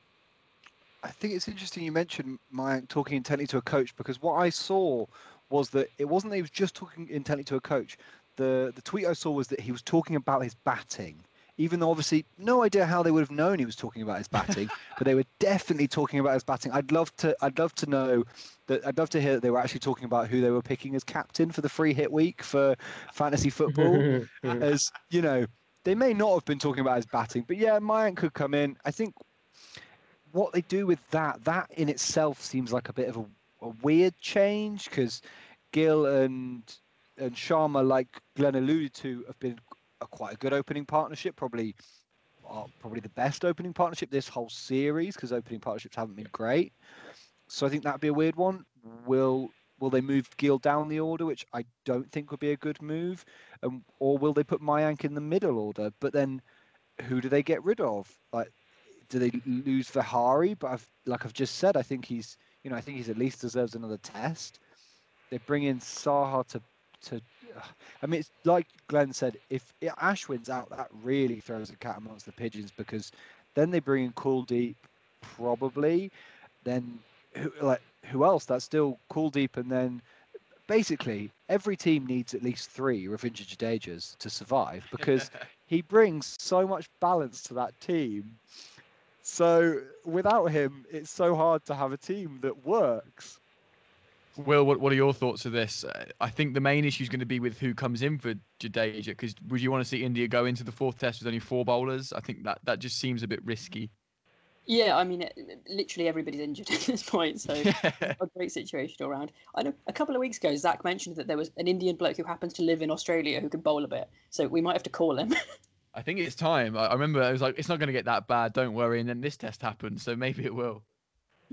I think it's interesting you mentioned my talking intently to a coach because what I saw was that it wasn't that he was just talking intently to a coach. The the tweet I saw was that he was talking about his batting, even though obviously no idea how they would have known he was talking about his batting, but they were definitely talking about his batting. I'd love to I'd love to know that I'd love to hear that they were actually talking about who they were picking as captain for the free hit week for fantasy football. as you know, they may not have been talking about his batting, but yeah, Mayank could come in. I think what they do with that, that in itself seems like a bit of a, a weird change because Gill and and Sharma, like Glenn alluded to, have been a quite a good opening partnership. Probably, probably the best opening partnership this whole series because opening partnerships haven't been great. So I think that'd be a weird one. Will will they move Gill down the order, which I don't think would be a good move, um, or will they put Mayank in the middle order? But then, who do they get rid of? Like, do they lose Vihari? But I've, like I've just said, I think he's, you know, I think he's at least deserves another test. They bring in Saha to, to. I mean, it's like Glenn said. If Ashwin's out, that really throws a cat amongst the pigeons because then they bring in Kuldeep, probably. Then, who, like, who else? That's still Kuldeep, and then basically every team needs at least three Ravindra Jadejas to survive because he brings so much balance to that team. So without him, it's so hard to have a team that works.
Will, what, what are your thoughts of this? Uh, I think the main issue is going to be with who comes in for Jadeja. Because would you want to see India go into the fourth test with only four bowlers? I think that that just seems a bit risky.
Yeah, I mean, literally everybody's injured at this point, so a great situation all around. I know a couple of weeks ago, Zach mentioned that there was an Indian bloke who happens to live in Australia who can bowl a bit, so we might have to call him.
I think it's time. I remember I was like, it's not going to get that bad, don't worry. And then this test happened, so maybe it will.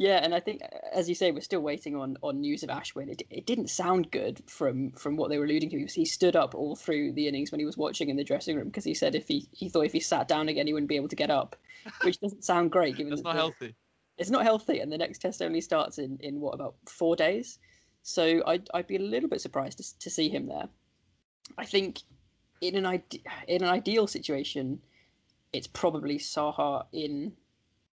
Yeah, and I think, as you say, we're still waiting on, on news of Ashwin. It, it didn't sound good from from what they were alluding to. He stood up all through the innings when he was watching in the dressing room because he said if he, he thought if he sat down again he wouldn't be able to get up, which doesn't sound great. Given
That's not the, healthy.
It's not healthy, and the next test only starts in, in what about four days. So I'd I'd be a little bit surprised to, to see him there. I think in an ide- in an ideal situation, it's probably Saha in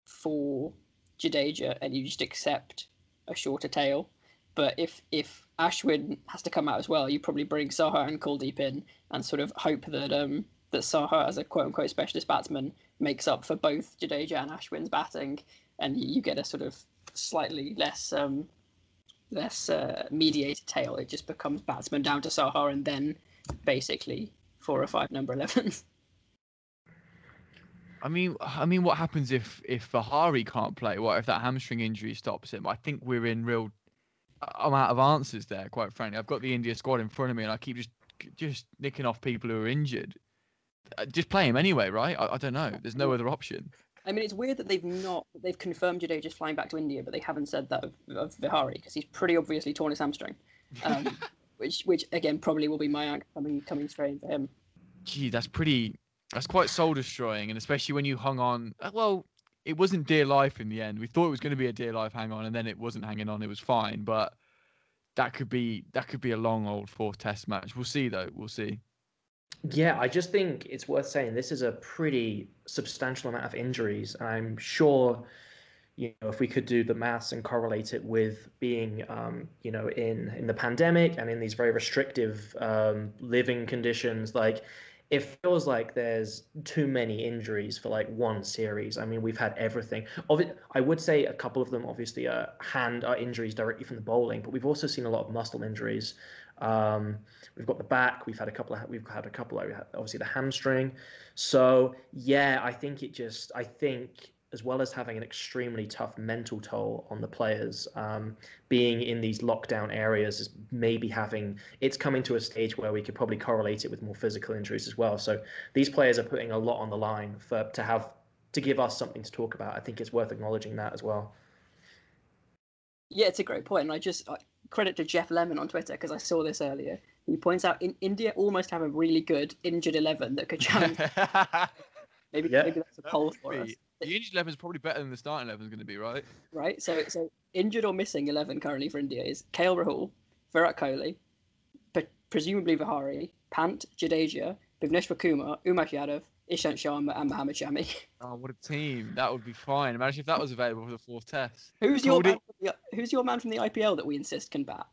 for Jadeja and you just accept a shorter tail. But if if Ashwin has to come out as well, you probably bring Saha and Kuldeep in and sort of hope that um that Saha as a quote unquote specialist batsman makes up for both Jadeja and Ashwin's batting, and you get a sort of slightly less um less uh, mediated tail. It just becomes batsman down to Saha and then basically four or five number 11s.
I mean, I mean, what happens if if Vihari can't play? What if that hamstring injury stops him? I think we're in real. I'm out of answers there, quite frankly. I've got the India squad in front of me, and I keep just just nicking off people who are injured. Uh, just play him anyway, right? I, I don't know. There's no other option.
I mean, it's weird that they've not they've confirmed Jadeja just flying back to India, but they haven't said that of, of Vihari because he's pretty obviously torn his hamstring, um, which which again probably will be Mayank coming coming straight in for him.
Gee, that's pretty that's quite soul destroying, and especially when you hung on. Uh, well, it wasn't dear life in the end. We thought it was going to be a dear life hang on, and then it wasn't hanging on. It was fine, but that could be that could be a long old fourth test match. We'll see though. We'll see.
Yeah, I just think it's worth saying this is a pretty substantial amount of injuries, and I'm sure, you know, if we could do the maths and correlate it with being, um, you know, in in the pandemic and in these very restrictive um, living conditions, like it feels like there's too many injuries for like one series. I mean, we've had everything. I would say a couple of them obviously are hand are injuries directly from the bowling, but we've also seen a lot of muscle injuries. Um, we've got the back. We've had a couple of. We've had a couple. Of, obviously the hamstring. So yeah, I think it just. I think as well as having an extremely tough mental toll on the players, um, being in these lockdown areas is maybe having it's coming to a stage where we could probably correlate it with more physical injuries as well. So these players are putting a lot on the line for to have to give us something to talk about. I think it's worth acknowledging that as well.
Yeah, it's a great point. point, and I just I, credit to Jeff Lemon on Twitter because I saw this earlier. He points out in India almost have a really good injured eleven that could challenge. maybe, yeah. maybe that's a poll for us.
The injured eleven is probably better than the starting eleven is going to be, right?
Right. So, so injured or missing eleven currently for India is KL Rahul, Virat Kohli, presumably Vihari, Pant, Jadeja, Bhuvneshwar Kumar, Umesh Yadav, Ishant Sharma, and Mohammad Shami.
Oh, what a team! That would be fine. Imagine if that was available for the fourth test.
Who's your man the, Who's your man from the IPL that we insist can bat?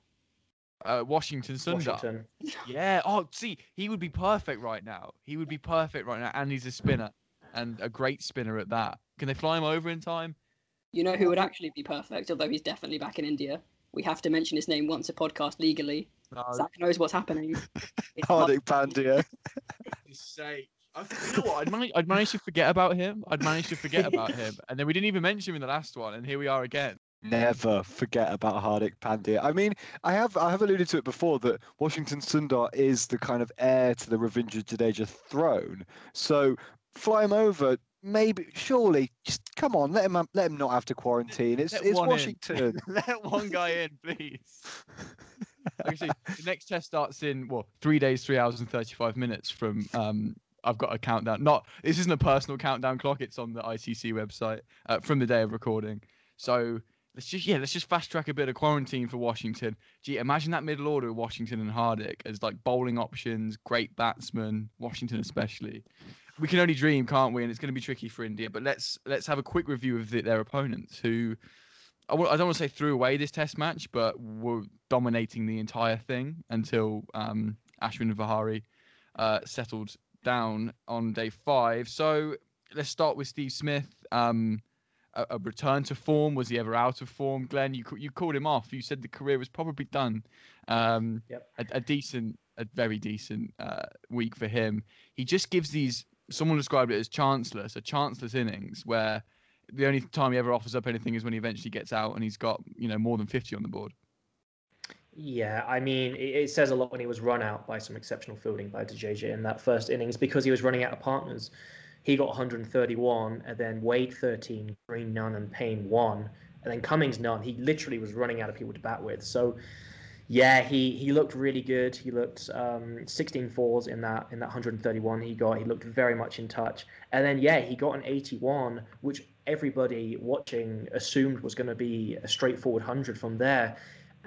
Uh, Washington Sundar.
Washington.
Yeah. Oh, see, he would be perfect right now. He would be perfect right now, and he's a spinner and a great spinner at that. Can they fly him over in time?
You know who would actually be perfect, although he's definitely back in India. We have to mention his name once a podcast legally. No. Zach knows what's happening.
Hardik Pandya.
sake. I, you know what? I'd, manage, I'd managed to forget about him. I'd managed to forget about him, and then we didn't even mention him in the last one, and here we are again.
never forget about Hardik Pandya. I mean, I have I have alluded to it before that Washington Sundar is the kind of heir to the Ravindra Jadeja throne. So fly him over. Maybe, surely, just come on, let him let him not have to quarantine. It's it's. Washington.
Let one guy in, please. Actually, the next test starts in well, three days, three hours, and thirty-five minutes from. Um, I've got a countdown. Not this isn't a personal countdown clock. It's on the ICC website uh, from the day of recording. So let's just yeah, let's just fast track a bit of quarantine for Washington. Gee, imagine that middle order of Washington and Hardik as like bowling options, great batsmen, Washington especially. We can only dream, can't we? And it's going to be tricky for India. But let's let's have a quick review of the, their opponents who I w- I don't want to say threw away this test match, but were dominating the entire thing until um, Ashwin Vihari uh, settled down on day five. So let's start with Steve Smith. Um, a, a return to form. Was he ever out of form? Glenn, you you called him off. You said the career was probably done. Um,
Yep.
a, a decent, a very decent uh, week for him. He just gives these. Someone described it as chanceless, a chanceless innings where the only time he ever offers up anything is when he eventually gets out and he's got you know more than 50 on the board.
Yeah, I mean, it, it says a lot when he was run out by some exceptional fielding by DJJ in that first innings because he was running out of partners. He got 131, and then Wade 13, Green none, and Paine one, and then Cummins none. He literally was running out of people to bat with. So, yeah, he he looked really good. He looked um, 16 fours in that in that 131 he got. He looked very much in touch. And then yeah, he got an 81, which everybody watching assumed was going to be a straightforward 100 from there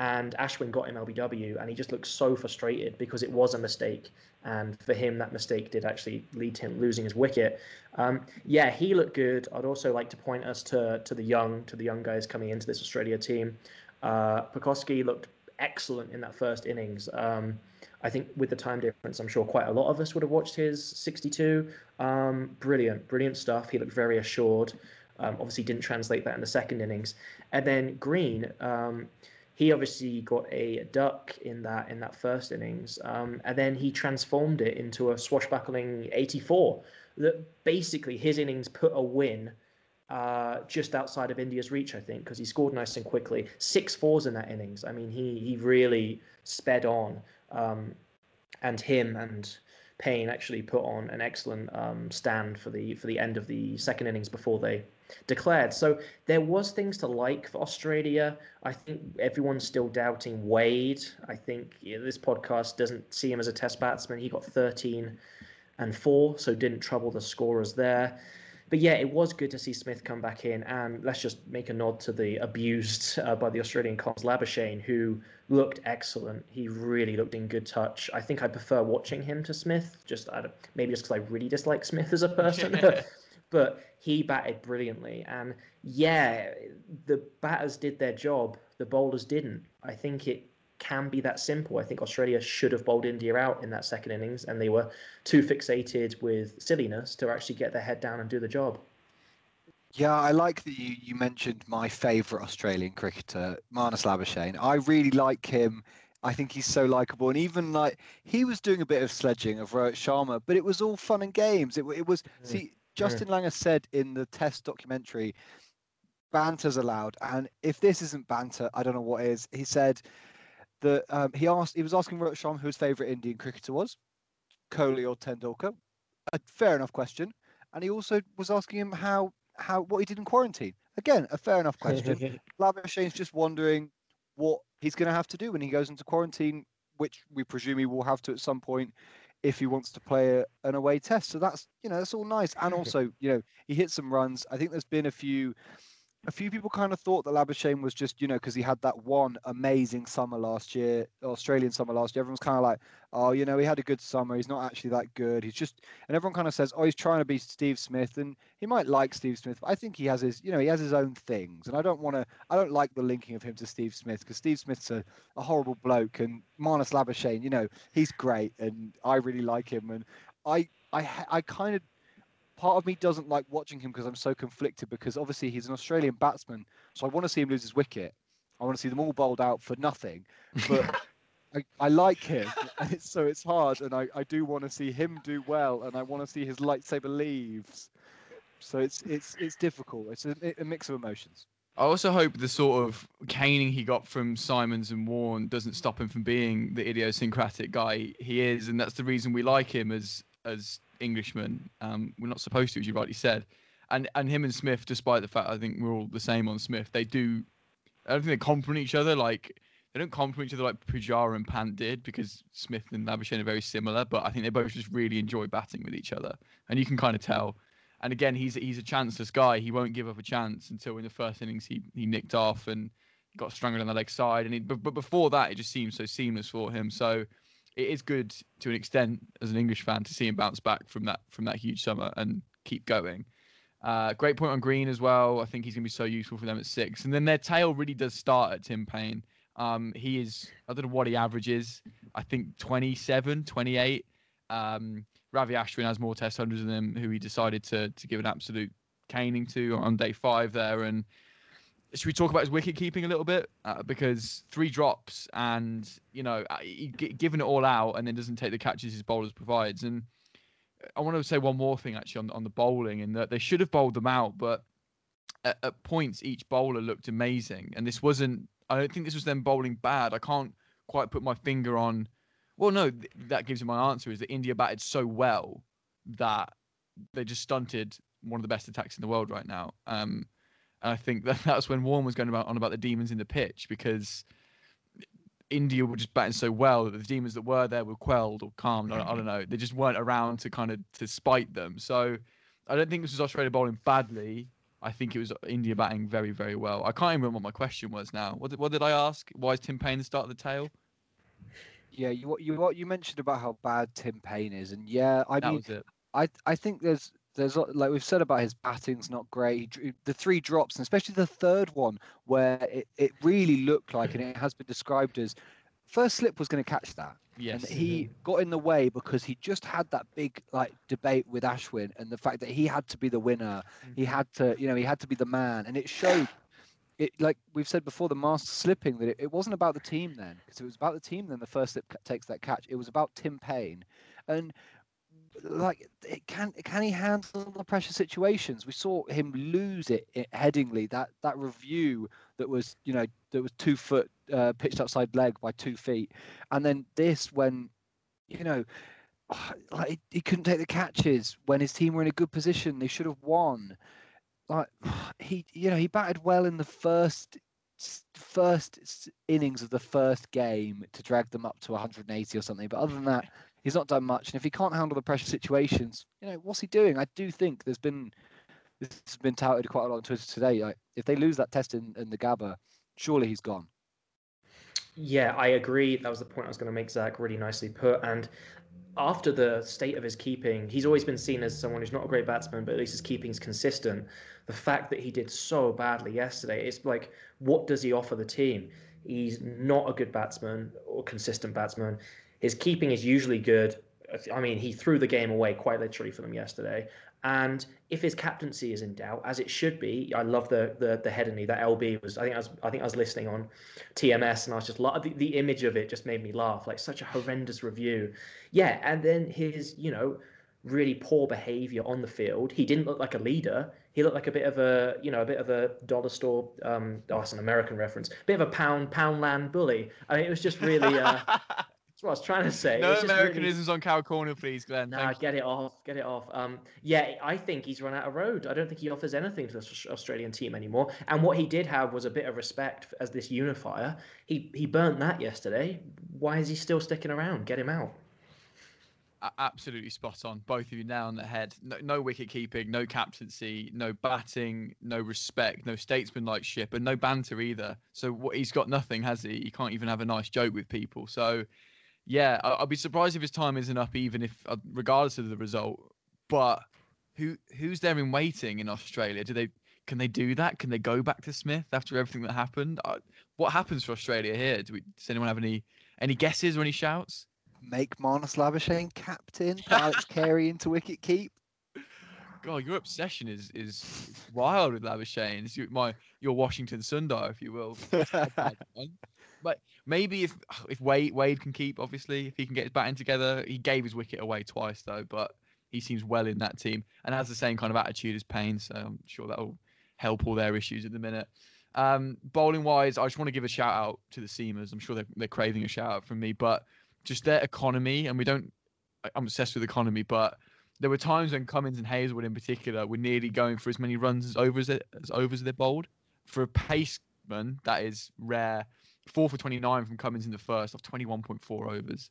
and Ashwin got him LBW, and he just looked so frustrated because it was a mistake, and for him that mistake did actually lead to him losing his wicket. Um, yeah, he looked good. I'd also like to point us to to the young to the young guys coming into this Australia team. Uh, Pucovski looked excellent in that first innings. Um, I think with the time difference, I'm sure quite a lot of us would have watched his 62. Um, brilliant, brilliant stuff. He looked very assured. Um, obviously, didn't translate that in the second innings. And then Green, um, he obviously got a duck in that in that first innings, um, and then he transformed it into a swashbuckling 84. That basically his innings put a win uh, just outside of India's reach, I think, because he scored nice and quickly. Six fours in that innings. I mean, he he really sped on, um, and him and Paine actually put on an excellent um, stand for the for the end of the second innings before they declared. So there was things to like for Australia. I think everyone's still doubting Wade. I think this podcast doesn't see him as a test batsman. He got 13 and 4, so didn't trouble the scorers there. But yeah, it was good to see Smith come back in, and let's just make a nod to the abused uh, by the Australian comms Labuschagne, who looked excellent. He really looked in good touch. I think I prefer watching him to Smith, just I don't, maybe just because I really dislike Smith as a person. but he batted brilliantly. And yeah, the batters did their job, the bowlers didn't. I think it can be that simple. I think Australia should have bowled India out in that second innings, and they were too fixated with silliness to actually get their head down and do the job.
Yeah, I like that you, you mentioned my favourite Australian cricketer, Marnus Labuschagne. I really like him. I think he's so likable, and even like he was doing a bit of sledging of Rohit Sharma, but it was all fun and games. It, it was mm. see mm. Justin Langer said in the test documentary, banter's allowed, and if this isn't banter, I don't know what is. He said that um, he asked he was asking Rohit Sharma who his favourite Indian cricketer was, Kohli or Tendulkar. A fair enough question, and he also was asking him how how what he did in quarantine. Again, a fair enough question. Labuschagne's just wondering what he's going to have to do when he goes into quarantine, which we presume he will have to at some point if he wants to play a, an away test. So that's you know that's all nice, and also you know he hit some runs. I think there's been a few. A few people kind of thought that Labuschagne was just, you know, because he had that one amazing summer last year, Australian summer last year. Everyone's kind of like, oh, you know, he had a good summer. He's not actually that good. He's just, and everyone kind of says, oh, he's trying to be Steve Smith, and he might like Steve Smith, but I think he has his, you know, he has his own things, and I don't want to, I don't like the linking of him to Steve Smith because Steve Smith's a, a horrible bloke, and Marnus Labuschagne, you know, he's great, and I really like him, and I, I, I kind of part of me doesn't like watching him because I'm so conflicted because obviously he's an Australian batsman, so I want to see him lose his wicket. I want to see them all bowled out for nothing, but I, I like him, and it's, so it's hard, and I, I do want to see him do well, and I want to see his lightsaber leaves. So it's it's it's difficult. It's a, a mix of emotions.
I also hope the sort of caning he got from Symonds and Warne doesn't stop him from being the idiosyncratic guy he is, and that's the reason we like him as as Englishmen. Um, we're not supposed to, as you rightly said, and and him and Smith, despite the fact I think we're all the same on Smith, they do. I don't think they complement each other like they don't complement each other like Pujara and Pant did because Smith and Labuschagne are very similar, but I think they both just really enjoy batting with each other, and you can kind of tell. And again, he's he's a chanceless guy. He won't give up a chance until in the first innings he he nicked off and got strangled on the leg side. And he, but, but before that, it just seemed so seamless for him. So it is good to an extent as an English fan to see him bounce back from that from that huge summer and keep going. Uh, great point on Green as well. I think he's going to be so useful for them at six. And then their tail really does start at Tim Paine. Um, he is, I don't know what he averages. I think 27, 28. Um, Ravi Ashwin has more test hundreds than him, who he decided to to give an absolute caning to on day five there. And should we talk about his wicket keeping a little bit? Uh, because three drops and, you know, uh, giving it all out and then doesn't take the catches his bowlers provides. And I want to say one more thing actually on, on the bowling in that they should have bowled them out, but at, at points each bowler looked amazing. And this wasn't, I don't think this was them bowling bad. I can't quite put my finger on well, no, th- that gives you my answer is that India batted so well that they just stunted one of the best attacks in the world right now. Um, and I think that that's when Warne was going about on about the demons in the pitch because India were just batting so well that the demons that were there were quelled or calmed. I, I don't know. They just weren't around to kind of to spite them. So I don't think this was Australia bowling badly. I think it was India batting very, very well. I can't even remember what my question was now. What did, what did I ask? Why is Tim Paine the start of the tail?
Yeah, you you what you mentioned about how bad Tim Paine is, and yeah, I
that
mean, I I think there's there's like we've said about his batting's not great. The three drops, and especially the third one, where it, it really looked like, and it has been described as first slip was going to catch that.
Yes.
And he got in the way because he just had that big like debate with Ashwin and the fact that he had to be the winner. He mm-hmm. had to, you know, he had to be the man, and it showed it like we've said before, the master slipping that it, it wasn't about the team then, because it was about the team. Then the first slip takes that catch. It was about Tim Paine, and like it can can he handle the pressure situations? We saw him lose it, it Headingley. That that review that was you know that was two foot uh, pitched outside leg by two feet, and then this when you know like he couldn't take the catches when his team were in a good position. They should have won like he you know he batted well in the first first innings of the first game to drag them up to 180 or something but other than that he's not done much and if he can't handle the pressure situations you know what's he doing i do think there's been this has been touted quite a lot on twitter today like if they lose that test in, in the gabba surely he's gone
yeah, I agree. That was the point I was going to make, Zach. Really nicely put. And after the state of his keeping, he's always been seen as someone who's not a great batsman, but at least his keeping's consistent. The fact that he did so badly yesterday, it's like, what does he offer the team? He's not a good batsman or consistent batsman. His keeping is usually good. I mean, he threw the game away quite literally for them yesterday. And if his captaincy is in doubt, as it should be, I love the the the Headingley. That LB was. I think I was. I think I was listening on TMS, and I was just the, the image of it just made me laugh. Like such a horrendous review. Yeah, and then his you know really poor behavior on the field. He didn't look like a leader. He looked like a bit of a you know a bit of a dollar store. Um, oh, an American reference. Bit of a pound poundland bully. I mean, it was just really. Uh, That's what I was trying to say.
No Americanisms really... on cow corner, please, Glenn.
Nah, get it off. Get it off. Um, yeah, I think he's run out of road. I don't think he offers anything to the Australian team anymore. And what he did have was a bit of respect as this unifier. He he burnt that yesterday. Why is he still sticking around? Get him out.
Absolutely spot on. Both of you now on the head. No, no wicket keeping, no captaincy, no batting, no respect, no statesmanlike ship, and no banter either. So what he's got nothing, has he? He can't even have a nice joke with people. So yeah, I'll be surprised if his time isn't up, even if uh, regardless of the result. But who who's there in waiting in Australia? Do they can they do that? Can they go back to Smith after everything that happened? Uh, what happens for Australia here? Do we, does anyone have any any guesses or any shouts?
Make Marnus Labuschagne captain, Alex Carey into wicket keep.
God, your obsession is is wild with Labuschagne. It's my your Washington Sundar, if you will. but maybe if if Wade Wade can keep, obviously, if he can get his batting together, he gave his wicket away twice though, but he seems well in that team and has the same kind of attitude as Paine, so I'm sure that'll help all their issues at the minute. Um, bowling wise, I just want to give a shout out to the Seamers. I'm sure they're, they're craving a shout out from me, but just their economy, and we don't. I'm obsessed with economy, but there were times when Cummins and Hazlewood in particular were nearly going for as many runs as overs as overs they bowled. For a paceman, that is rare. Four for 29 from Cummins in the first off 21.4 overs.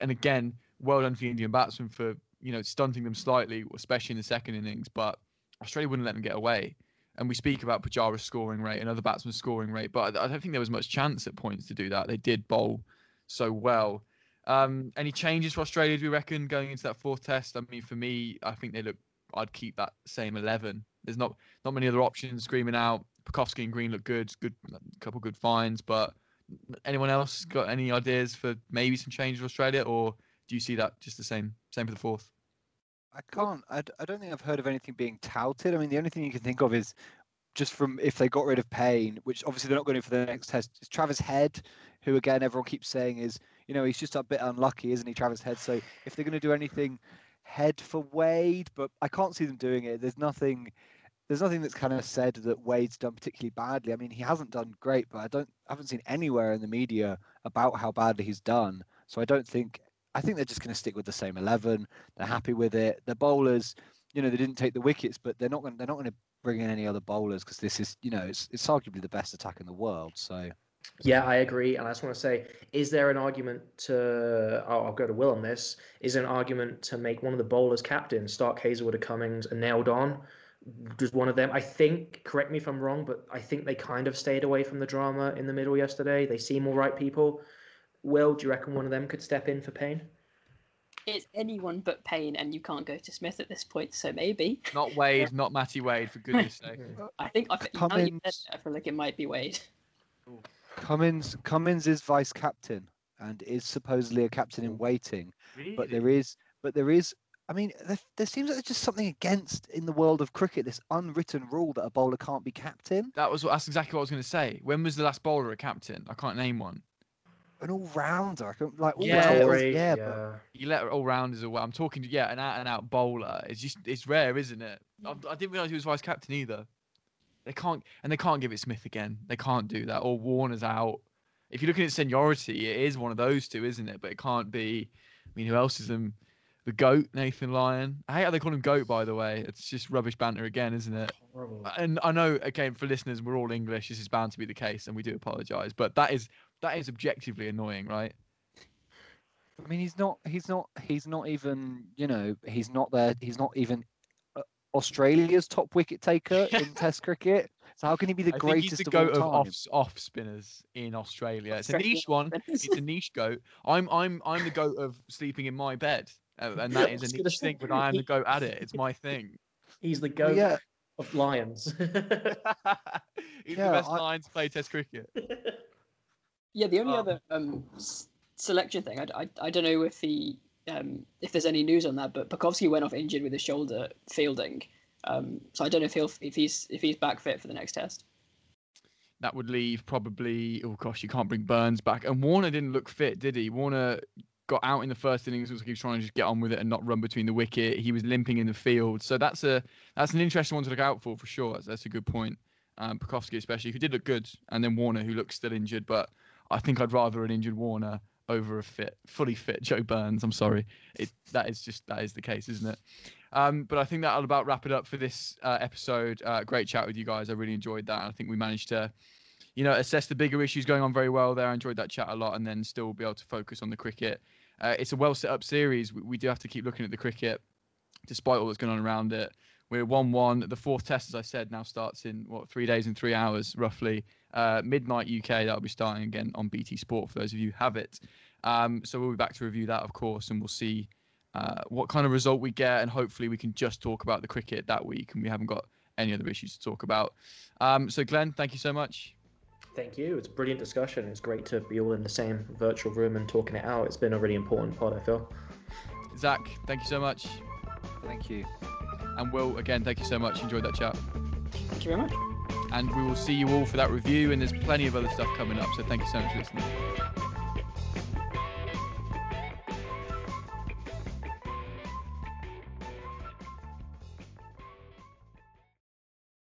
And again, well done for the Indian batsmen for you know stunting them slightly, especially in the second innings. But Australia wouldn't let them get away. And we speak about Pujara's scoring rate and other batsmen's scoring rate, but I don't think there was much chance at points to do that. They did bowl so well. Um, any changes for Australia, do we reckon, going into that fourth test? I mean, for me, I think they look. I'd keep that same eleven. There's not not many other options screaming out. Pucovski and Green look good, good couple good finds. But anyone else got any ideas for maybe some change for Australia, or do you see that just the same same for the fourth?
I can't. I, I don't think I've heard of anything being touted. I mean, the only thing you can think of is just from if they got rid of Paine, which obviously they're not going to for the next test. Is Travis Head, who again everyone keeps saying is you know, he's just a bit unlucky, isn't he, Travis Head? So if they're going to do anything, head for Wade, but I can't see them doing it. There's nothing. There's nothing that's kind of said that Wade's done particularly badly. I mean, he hasn't done great, but I don't, I haven't seen anywhere in the media about how badly he's done. So I don't think. I think they're just going to stick with the same eleven. They're happy with it. The bowlers, you know, they didn't take the wickets, but they're not going. They're not going to bring in any other bowlers because this is, you know, it's it's arguably the best attack in the world. So
yeah, I agree. And I just want to say, is there an argument to, oh, I'll go to Will on this, is there an argument to make one of the bowlers captain, Stark Hazlewood or Cummins, nailed on? Just one of them. I think, correct me if I'm wrong, but I think they kind of stayed away from the drama in the middle yesterday. They seem all right people. Will, do you reckon one of them could step in for Paine?
It's anyone but Paine, and you can't go to Smith at this point, so maybe.
Not Wade, not Matty Wade, for goodness sake.
I think I, Cummins... I feel like it might be Wade.
Cummins Cummins is vice captain and is supposedly a captain in waiting. Really? But there is but there is I mean there, there seems like there's just something against in the world of cricket this unwritten rule that a bowler can't be captain.
That was that's exactly what I was going to say. When was the last bowler a captain? I can't name one.
An all rounder, I can like all
yeah,
rounders,
yeah, yeah. But... you let all rounders away. I'm talking, yeah, an out and out bowler. It's just it's rare, isn't it? I, I didn't realize he was vice captain either. They can't, and they can't give it Smith again. They can't do that. Or Warner's out. If you're looking at seniority, it is one of those two, isn't it? But it can't be. I mean, who else is them? The goat, Nathan Lyon. I hate how they call him goat, by the way. It's just rubbish banter again, isn't it? Horrible. And I know, again, for listeners, we're all English. This is bound to be the case, and we do apologise. But that is that is objectively annoying, right?
I mean, he's not. He's not. He's not even. You know, he's not there. He's not even uh, Australia's top wicket taker in Test cricket. So how can he be the I greatest
he's the
of
goat
of
off off spinners in Australia. It's a niche one. It's a niche goat. I'm I'm I'm the goat of sleeping in my bed, uh, and that is a niche thing. But I am the goat at it. It's my thing.
He's the goat yeah. of lions.
he's yeah, the best I... lions play Test cricket.
Yeah, the only oh. other um, selection thing, I, I, I don't know if he um, if there's any news on that. But Pucovski went off injured with his shoulder fielding, um, so I don't know if he'll if he's if he's back fit for the next test.
That would leave probably. Oh gosh, you can't bring Burns back. And Warner didn't look fit, did he? Warner got out in the first innings. He was trying to just get on with it and not run between the wicket. He was limping in the field, so that's a that's an interesting one to look out for for sure. That's, that's a good point. Um, Pucovski especially, who did look good, and then Warner, who looks still injured. But I think I'd rather an injured Warner over a fit, fully fit Joe Burns. I'm sorry, it that is just that is the case, isn't it? Um, but I think that'll about wrap it up for this uh, episode. Uh, great chat with you guys. I really enjoyed that. I think we managed to, you know, assess the bigger issues going on very well there. I enjoyed that chat a lot, and then still be able to focus on the cricket. Uh, it's a well set up series. We, we do have to keep looking at the cricket, despite all that's going on around it. We're one-one. The fourth test, as I said, now starts in what three days and three hours, roughly. Uh, midnight UK. That'll be starting again on BT Sport for those of you who have it. Um, so we'll be back to review that, of course, and we'll see uh, what kind of result we get, and hopefully we can just talk about the cricket that week, and we haven't got any other issues to talk about. Um, so, Glenn, thank you so much.
Thank you. It's a brilliant discussion. It's great to be all in the same virtual room and talking it out. It's been a really important part, I feel.
Zach, thank you so much.
Thank you.
And Will, again, thank you so much. Enjoyed that chat.
Thank you very much.
And we will see you all for that review, and there's plenty of other stuff coming up. So, thank you so much for listening.